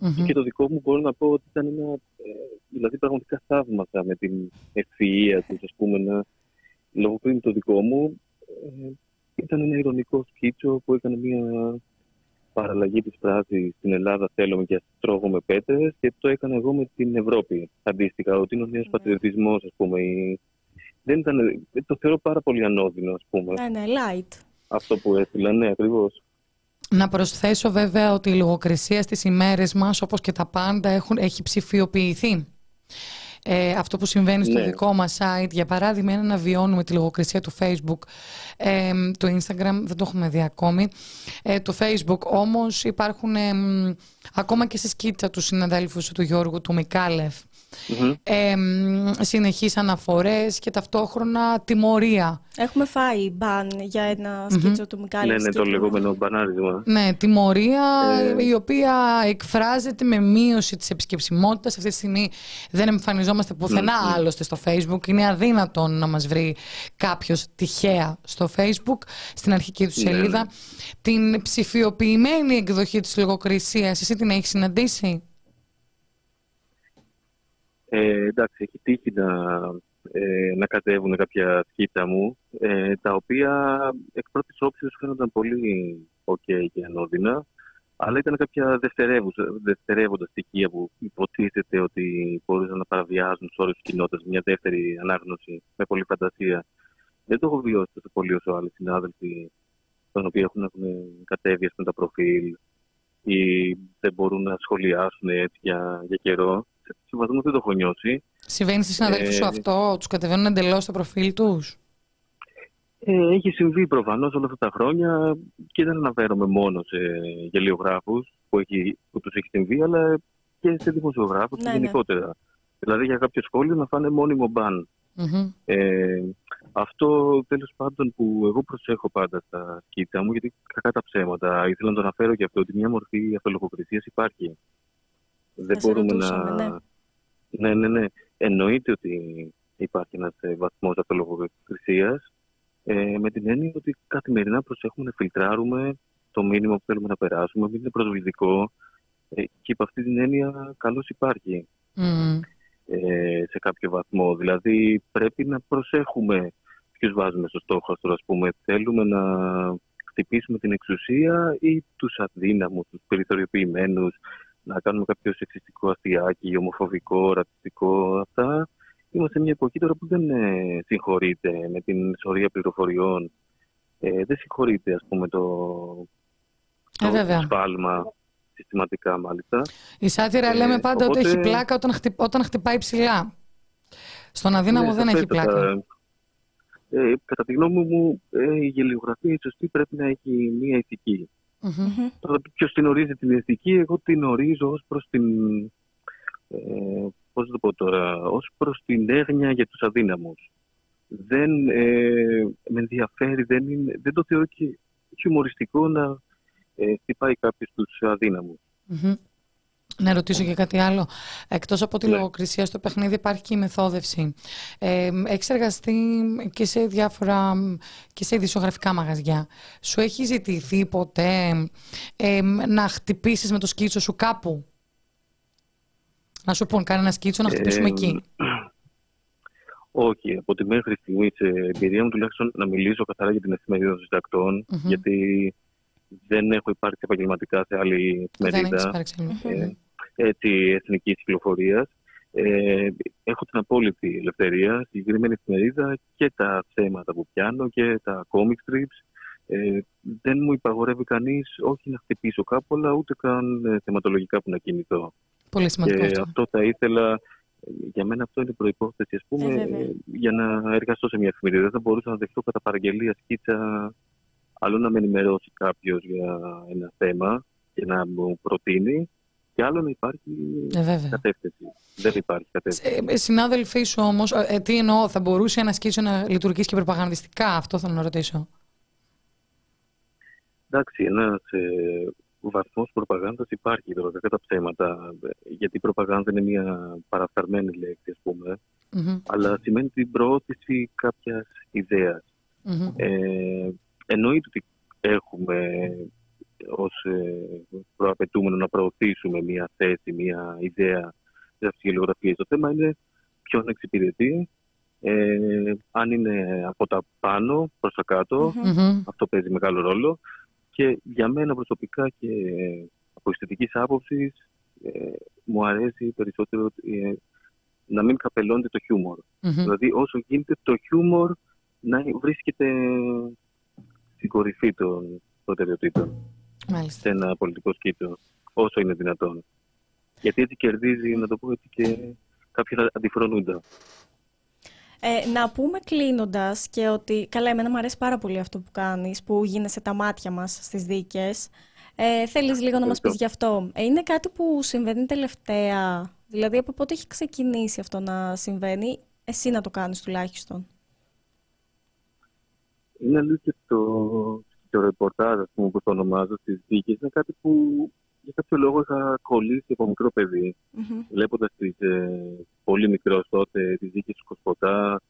Mm-hmm. Και το δικό μου μπορώ να πω ότι ήταν ένα. Ε, δηλαδή, πραγματικά θαύμασα με την ευφυΐα τους, ας πούμε, να λογοκρίνει το δικό μου, ε, ήταν ένα ηρωνικό σκίτσο που έκανε μια παραλλαγή της φράσης στην Ελλάδα θέλουμε και τρώγουμε πέτρες και το έκανα εγώ με την Ευρώπη αντίστοιχα, ότι είναι ο νέος ναι. πατριωτισμός ας πούμε. Δεν ήταν, το θεωρώ πάρα πολύ ανώδυνο ας πούμε. Ναι, ναι, light. Αυτό που έστειλα, ναι ακριβώς. Να προσθέσω βέβαια ότι η λογοκρισία στις ημέρες μας όπως και τα πάντα έχουν, έχει ψηφιοποιηθεί ε, αυτό που συμβαίνει στο ναι. δικό μας site. Για παράδειγμα, είναι να βιώνουμε τη λογοκρισία του Facebook, ε, το Instagram δεν το έχουμε δει ακόμη. Ε, το Facebook όμως υπάρχουν ακόμα και στη σκίτσα του συναδέλφου του Γιώργου του Μικάλεφ mm ε, συνεχείς αναφορές και ταυτόχρονα τιμωρία. Έχουμε φάει μπαν για ένα σκίτσο του Μικάλης. Ναι, ναι, το λεγόμενο μπανάρισμα. Ναι, τιμωρία ε... η οποία εκφράζεται με μείωση της επισκεψιμότητας. Αυτή τη στιγμή δεν εμφανιζόμαστε πουθενά mm-hmm. άλλωστε στο Facebook. Είναι αδύνατον να μας βρει κάποιος τυχαία στο Facebook, στην αρχική του ναι, σελίδα. Ναι. Την ψηφιοποιημένη εκδοχή της λογοκρισίας, εσύ την έχεις συναντήσει; Ε, εντάξει, έχει τύχει να, ε, να κατέβουν κάποια σκίτσα μου, ε, τα οποία εκ πρώτης όψη φαίνονταν πολύ ok και ανώδυνα, αλλά ήταν κάποια δευτερεύοντα στοιχεία που υποτίθεται ότι μπορούσαν να παραβιάζουν του όρους της κοινότητας μια δεύτερη ανάγνωση με πολλή φαντασία. Δεν το έχω βιώσει τόσο πολύ όσο άλλοι συνάδελφοι, των οποίων έχουν, έχουν κατέβει με τα προφίλ ή δεν μπορούν να σχολιάσουν έτσι για, για καιρό σε βαθμό δεν το έχω νιώσει. Συμβαίνει στι συναδέλφους σου ε, αυτό, τους κατεβαίνουν εντελώς το προφίλ τους; Ε, έχει συμβεί προφανώς όλα αυτά τα χρόνια και δεν αναφέρομαι μόνο σε γελιογράφους που, που τους έχει συμβεί, αλλά και σε δημοσιογράφους ναι, ναι, γενικότερα. Δηλαδή για κάποιο σχόλιο να φάνε μόνιμο μπαν. Mm-hmm. Ε, αυτό τέλος πάντων που εγώ προσέχω πάντα στα σκίτσα μου, γιατί κακά τα ψέματα, ήθελα να το αναφέρω και αυτό, ότι μια μορφή αυτολογοκρισία υπάρχει. Δεν μπορούμε να. Ναι. ναι, ναι, ναι. Εννοείται ότι υπάρχει ένας ε, βαθμός αυτολογοκρισία. Ε, με την έννοια ότι καθημερινά προσέχουμε να φιλτράρουμε το μήνυμα που θέλουμε να περάσουμε, μην είναι προσβλητικό. Ε, και υπ' αυτή την έννοια καλώς υπάρχει mm. ε, σε κάποιο βαθμό. Δηλαδή πρέπει να προσέχουμε ποιους βάζουμε στο στόχο. Α πούμε, θέλουμε να χτυπήσουμε την εξουσία ή τους αδύναμους, τους περιθωριοποιημένους, να κάνουμε κάποιο σεξιστικό αστιάκι, ομοφοβικό, ρατσιστικό, αυτά. Είμαστε σε μια εποχή τώρα που δεν ε, συγχωρείται με την σωρία πληροφοριών. Ε, δεν συγχωρείται, ας πούμε, το, ε, το σφάλμα συστηματικά μάλιστα. Η σάτυρα λέμε πάντα ότι έχει πλάκα όταν, όταν χτυπάει ψηλά. Στον αδύναμο ναι, δεν έχει πλάκα. Ε, κατά τη γνώμη μου, ε, η γελιογραφία η σωστή πρέπει να έχει μία ηθική. Mm-hmm. Τώρα ποιος την ορίζει την ηθική, εγώ την ορίζω ως προς την... Ε, πώς το πω τώρα, ως προς την έγνοια για τους αδύναμους. Δεν ε, με ενδιαφέρει, δεν, δεν το θεωρώ και χιουμοριστικό να ε, χτυπάει κάποιος τους αδύναμους. Να ρωτήσω και κάτι άλλο. Εκτός από τη ναι. λογοκρισία στο παιχνίδι υπάρχει και η μεθόδευση. Ε, έχεις εργαστεί και σε διάφορα και σε ειδησιογραφικά μαγαζιά. Σου έχει ζητηθεί ποτέ ε, να χτυπήσεις με το σκίτσο σου κάπου; Να σου πούν κάνει ένα σκίτσο να χτυπήσουμε εκεί. Όχι, από τη μέχρι στιγμή σε εμπειρία μου τουλάχιστον να μιλήσω καθαρά για την εφημερίδα των συντακτών, γιατί δεν έχω υπάρξει επαγγελματικά σε άλλη εφημερίδα ε, έτσι, εθνικής κυκλοφορίας. Ε, έχω την απόλυτη ελευθερία, συγκεκριμένη εφημερίδα και τα θέματα που πιάνω και τα comic strips. Ε, δεν μου υπαγορεύει κανείς όχι να χτυπήσω κάπου, αλλά ούτε καν ε, θεματολογικά που να κινηθώ. Πολύ σημαντικό. Και αυτό θα ήθελα για μένα αυτό είναι προϋπόθεση ας πούμε, ε, για να εργαστώ σε μια εφημερίδα. Δεν θα μπορούσα να δεχτώ κατά παραγγελία σκίτσα άλλο να με ενημερώσει κάποιος για ένα θέμα και να μου προτείνει και άλλο να υπάρχει ε, κατεύθυνση. Δεν υπάρχει κατεύθυνση. Ε, συνάδελφοί σου όμως, ε, τι εννοώ, θα μπορούσε ένα σκίτσο να λειτουργήσει και προπαγανδιστικά, αυτό θέλω να ρωτήσω. Εντάξει, ένας ε, βαθμός προπαγάνδας υπάρχει τώρα, δεν τα ψέματα. Γιατί η προπαγάνδα είναι μια παραφθαρμένη λέξη, ας πούμε. Mm-hmm. Αλλά σημαίνει την προώθηση κάποιας ιδέας. Mm-hmm. Ε, εννοείται ότι έχουμε ως ε, προαπαιτούμενο να προωθήσουμε μια θέση, μια ιδέα της αυτογελιογραφίας. Το θέμα είναι ποιον εξυπηρετεί, ε, αν είναι από τα πάνω προς τα κατω αυτό παίζει μεγάλο ρόλο. Και για μένα προσωπικά και από αισθητικής άποψης ε, μου αρέσει περισσότερο ε, να μην καπελώνεται το χιούμορ. Δηλαδή όσο γίνεται το χιούμορ να βρίσκεται στην κορυφή των προτεραιοτήτων Μάλιστα. σε ένα πολιτικό σκήτο, όσο είναι δυνατόν. Γιατί έτσι κερδίζει, να το πω έτσι, και κάποιοι αντιφρονούνται. Ε, να πούμε κλείνοντας και ότι. Καλά, εμένα μου αρέσει πάρα πολύ αυτό που κάνεις, που γίνεσαι τα μάτια μας στις δίκες. Ε, Θέλεις λίγο να μας πεις γι' αυτό. Ε, είναι κάτι που συμβαίνει τελευταία. Δηλαδή, από πότε έχει ξεκινήσει αυτό να συμβαίνει, εσύ να το κάνεις τουλάχιστον. Είναι αλήθεια το, το ρεπορτάζ, ας πούμε, που το ονομάζω στις δίκες, είναι κάτι που για κάποιο λόγο είχα κολλήσει από μικρό παιδί. Mm-hmm. Βλέποντας τις ε, πολύ μικρός τότε τις δίκες του Κοσποτά,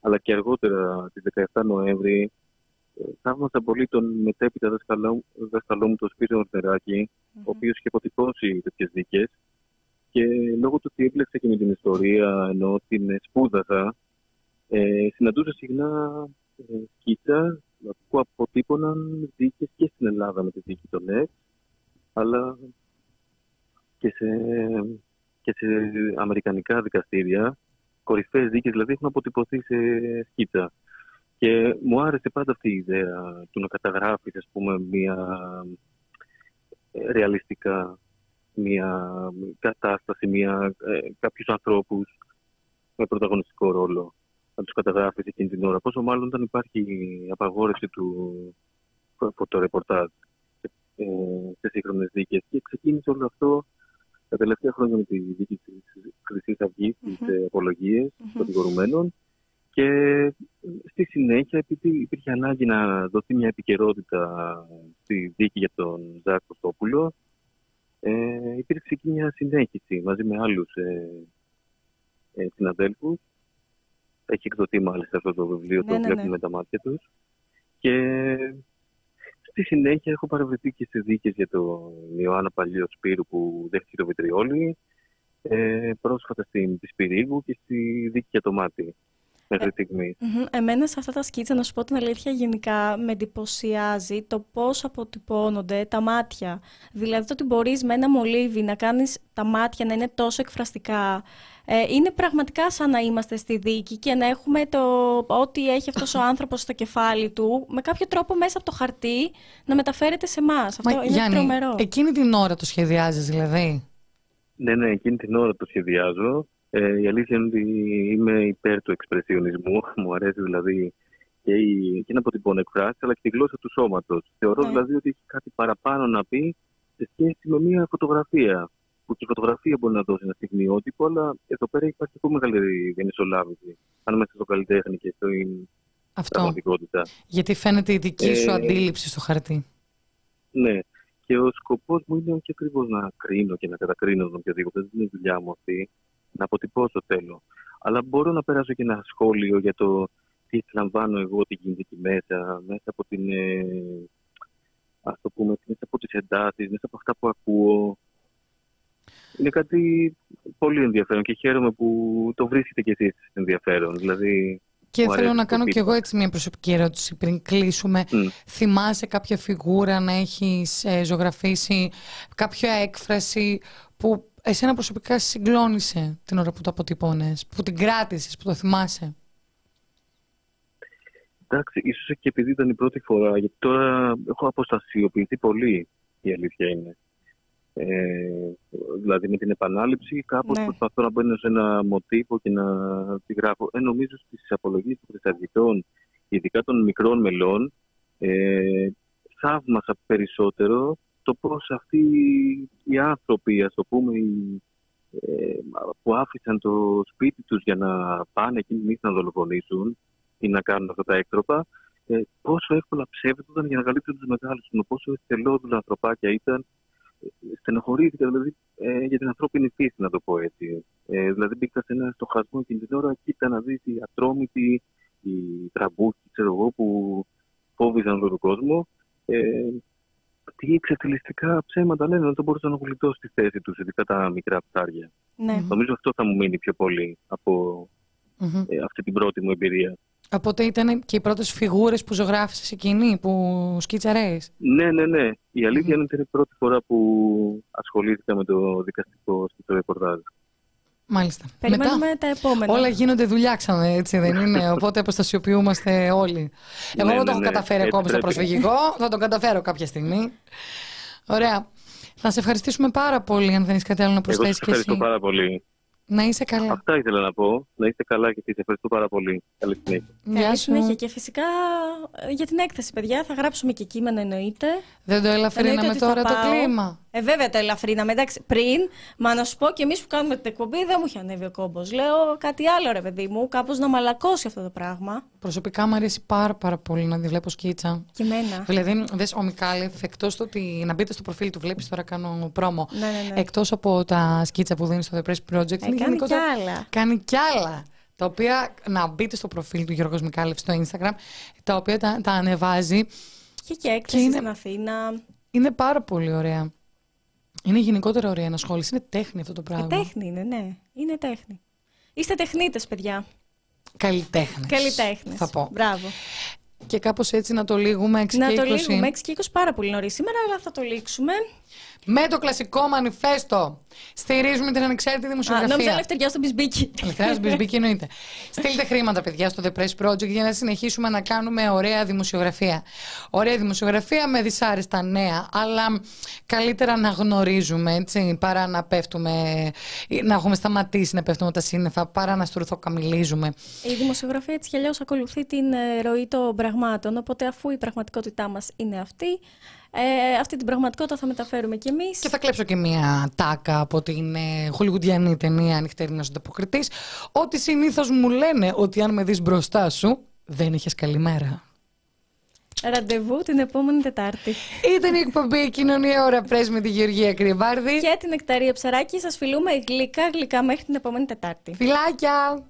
αλλά και αργότερα τις 17 Νοέμβρη, ε, θαύμασα πολύ τον μετέπειτα δάσκαλό, δάσκαλό μου, τον Σπύριο Ορτεράκη, mm-hmm. ο οποίος είχε αποτυπώσει τέτοιες δίκες. Και λόγω του ότι έπλεξε και με την ιστορία, ενώ την σπούδασα, ε, συναντούσα συχνά ε, σκίτσα που αποτύπωναν δίκες και στην Ελλάδα με τη δίκη των ΕΚ, αλλά και σε, και σε αμερικανικά δικαστήρια. Κορυφαίες δίκες δηλαδή έχουν αποτυπωθεί σε σκίτσα. Και μου άρεσε πάντα αυτή η ιδέα του να καταγράφεις, ας πούμε, μια ε, ρεαλιστικά μια κατάσταση, μια, ε, κάποιους ανθρώπους με πρωταγωνιστικό ρόλο να τους καταγράφει εκείνη την ώρα. Πόσο μάλλον όταν υπάρχει απαγόρευση του φωτορεπορτάζ ε, σε σύγχρονες δίκες. Και ξεκίνησε όλο αυτό τα τελευταία χρόνια με τη δίκη της Χρυσής Αυγής, mm-hmm. τις απολογίες mm-hmm. των κατηγορουμένων. Και στη συνέχεια, επειδή υπήρχε ανάγκη να δοθεί μια επικαιρότητα στη δίκη για τον Ζάκ Κωστόπουλο, ε, υπήρξε και μια συνέχιση μαζί με άλλους ε, ε, συναδέλφους έχει εκδοθεί μάλιστα αυτό το βιβλίο, ναι, το ναι, βλέπουμε ναι. τα μάτια τους. Και στη συνέχεια έχω παραβρεθεί και σε δίκες για τον Ιωάννα Παλιό Σπύρου που δέχτηκε το βιτριόλι. Ε, πρόσφατα στην Πισπυρίγου και στη δίκη για το μάτι. μέχρι στιγμή. Μμμ. Εμένα σε αυτά τα σκίτσα, να σου πω την αλήθεια, γενικά με εντυπωσιάζει το πώς αποτυπώνονται τα μάτια. Δηλαδή το ότι μπορείς με ένα μολύβι να κάνεις τα μάτια να είναι τόσο εκφραστικά. Ε, είναι πραγματικά σαν να είμαστε στη δίκη και να έχουμε το ό,τι έχει αυτός ο άνθρωπος στο κεφάλι του με κάποιο τρόπο μέσα από το χαρτί να μεταφέρεται σε εμάς. Αυτό Μα, είναι Γιάννη, τρομερό. εκείνη την ώρα το σχεδιάζεις δηλαδή; Ναι, ναι, εκείνη την ώρα το σχεδιάζω. Ε, η αλήθεια είναι ότι είμαι υπέρ του εξπρεσιονισμού. Μου αρέσει δηλαδή και, η, και να αποτυπώνω εκφράσει, αλλά και τη γλώσσα του σώματος. Θεωρώ Ναι. δηλαδή ότι έχει κάτι παραπάνω να πει σε σχέση με μια φωτογραφία. Που και η φωτογραφία μπορεί να δώσει ένα στιγμιότυπο, αλλά εδώ πέρα υπάρχει ακόμη μεγαλύτερη διαμεσολάβηση. Ανάμεσα στο καλλιτέχνη και στην Αυτό. πραγματικότητα. Γιατί φαίνεται η δική σου Ε, αντίληψη στο χαρτί. Ναι. Και ο σκοπός μου είναι όχι ακριβώς να κρίνω και να κατακρίνω τον οποιοδήποτε. Δεν είναι η δουλειά μου αυτή. Να αποτυπώσω θέλω. Αλλά μπορώ να περάσω και ένα σχόλιο για το τι εκλαμβάνω εγώ ότι γίνεται εκεί μέσα, μέσα από την. Ε, ας το πούμε, μέσα από τις εντάσεις, μέσα από αυτά που ακούω. Είναι κάτι πολύ ενδιαφέρον και χαίρομαι που το βρίσκετε κι εσείς ενδιαφέρον. Δηλαδή, Και μου θέλω αρέσει να το κάνω κι εγώ feedback. έτσι μια προσωπική ερώτηση πριν κλείσουμε. Μμ. Θυμάσαι κάποια φιγούρα να έχεις ε, ζωγραφίσει, κάποια έκφραση που εσένα προσωπικά σε συγκλώνησε την ώρα που το αποτυπώνες, που την κράτησες, που το θυμάσαι; Εντάξει, ίσως και επειδή ήταν η πρώτη φορά, γιατί τώρα έχω αποστασιοποιηθεί πολύ, η αλήθεια είναι. Ε, δηλαδή με την επανάληψη κάπως Ναι. προσπαθώ να μπαίνω σε ένα μοτίβο και να τη γράφω. Ε, νομίζω στις απολογίες των Χρισταυγητών, ειδικά των μικρών μελών, ε, θαύμασα περισσότερο το πώς αυτοί οι άνθρωποι, ας το πούμε, οι, ε, που άφησαν το σπίτι τους για να πάνε εκείνη τη νύχτα να δολοφονήσουν ή να κάνουν αυτά τα έκτροπα, ε, πόσο εύκολα ψεύδονταν για να καλύψουν τους μεγάλους, με πόσο εθελόδουλα ανθρωπάκια ήταν. Ε, Στενοχωρήθηκα δηλαδή ε, για την ανθρώπινη φύση, να το πω έτσι. Ε, δηλαδή μπήκα σε ένα στοχασμό εκείνη την ώρα, κοίτα να δεις οι ατρόμητοι, οι τραμπούκοι, ξέρω εγώ, που φόβιζαν όλο τον κόσμο. Ε, τι εξευτελιστικά ψέματα λένε, δεν το μπορούσαν να γλιτώσει στη θέση τους, ειδικά τα μικρά ψάρια. Ναι. Νομίζω αυτό θα μου μείνει πιο πολύ από Μμμ. ε, αυτή την πρώτη μου εμπειρία. Οπότε ήταν και οι πρώτες φιγούρες που ζωγράφησες εκείνη, που σκίτσαρες; Ναι, ναι, ναι. Η αλήθεια είναι ότι είναι η πρώτη φορά που ασχολήθηκα με το δικαστικό στο ρεπορτάζ. Μάλιστα. Περιμένουμε Μετά τα επόμενα. όλα γίνονται δουλειά ξανά, έτσι δεν είναι; Οπότε αποστασιοποιούμαστε όλοι. Εγώ Ναι, δεν το ναι, έχω ναι. καταφέρει Έτσι ακόμη στο πρέπει. προσφυγικό. Θα το καταφέρω κάποια στιγμή. Ωραία. Να σε ευχαριστήσουμε πάρα πολύ, αν δεν έχεις κάτι άλλο να Εγώ σας προσθέσεις και ευχαριστώ εσύ. πάρα πολύ. Να είσαι καλά. Αυτά ήθελα να πω. Να είστε καλά και εσείς. Ευχαριστώ πάρα πολύ. Καλή συνέχεια. Γεια Καλή σου. συνέχεια και φυσικά ε, για την έκθεση, παιδιά. Θα γράψουμε και κείμενο, εννοείται. Δεν το ελαφρύναμε Εννοείται ότι τώρα θα το πάω. κλίμα. Ε, βέβαια το ελαφρύναμε. Εντάξει, πριν, μα να σου πω και εμείς που κάνουμε την εκπομπή, δεν μου είχε ανέβει ο κόμπος. Λέω κάτι άλλο, ρε παιδί μου, κάπως να μαλακώσει αυτό το πράγμα. Προσωπικά μου αρέσει πάρα, πάρα πολύ να τη βλέπω σκίτσα. Και εμένα. Δηλαδή, δες, ο Μικάλεφ, εκτός το ότι να μπείτε στο προφίλ του, βλέπεις τώρα κάνω πρόμο, Ναι, ναι, ναι. εκτός από τα σκίτσα που δίνεις στο The Press Project, Ε, είναι κάνει γενικότερα- κι άλλα. Κάνει κι άλλα. Τα οποία να μπείτε στο προφίλ του Γιώργος Μικάλεφ στο Instagram, τα οποία τα, τα ανεβάζει. Και και έκθεση είναι- στην Αθήνα. Είναι πάρα πολύ ωραία. Είναι γενικότερα ωραία ενασχόληση. Είναι τέχνη αυτό το Ε, πράγμα. τέχνη είναι, ναι. Είναι τέχνη. Είστε τεχνίτες, παιδιά. Καλλιτέχνες. Καλλιτέχνες. Θα πω. Μπράβο. Και κάπως έτσι να το λύγουμε 6 Να και το 20. λύγουμε 6 και 20 πάρα πολύ νωρίς σήμερα, αλλά θα το λήξουμε. Με το κλασικό μανιφέστο στηρίζουμε την ανεξάρτητη Α, δημοσιογραφία. νόμιζα ελευθεριά στον Μπισμπίκι. Ελευθερία Μπισμπίκη εννοείται. Στείλτε χρήματα, παιδιά, στο The Press Project για να συνεχίσουμε να κάνουμε ωραία δημοσιογραφία. Ωραία δημοσιογραφία με δυσάρεστα νέα, αλλά καλύτερα να γνωρίζουμε, έτσι, παρά να πέφτουμε, να έχουμε σταματήσει να πέφτουμε τα σύννεφα, παρά να στουρθοκαμιλίζουμε. Η δημοσιογραφία έτσι κι αλλιώς ακολουθεί την ε, ροή των πραγμάτων. Οπότε, αφού η πραγματικότητά μας είναι αυτή, ε, αυτή την πραγματικότητα θα μεταφέρουμε κι εμείς. Και θα κλέψω και μία τάκα από την ε, χολιγουντιανή ταινία Νυχτερινός Ανταποκριτής, ότι συνήθως μου λένε ότι αν με δεις μπροστά σου, δεν είχες καλημέρα. Ραντεβού την επόμενη Τετάρτη. Ήταν η εκπομπή Κοινωνία Ωρα Πρέσ με τη Γεωργία Κρυβάρδη. Και την Εκταρία Ψαράκη σας φιλούμε γλυκά γλυκά μέχρι την επόμενη Τετάρτη. Φιλάκια!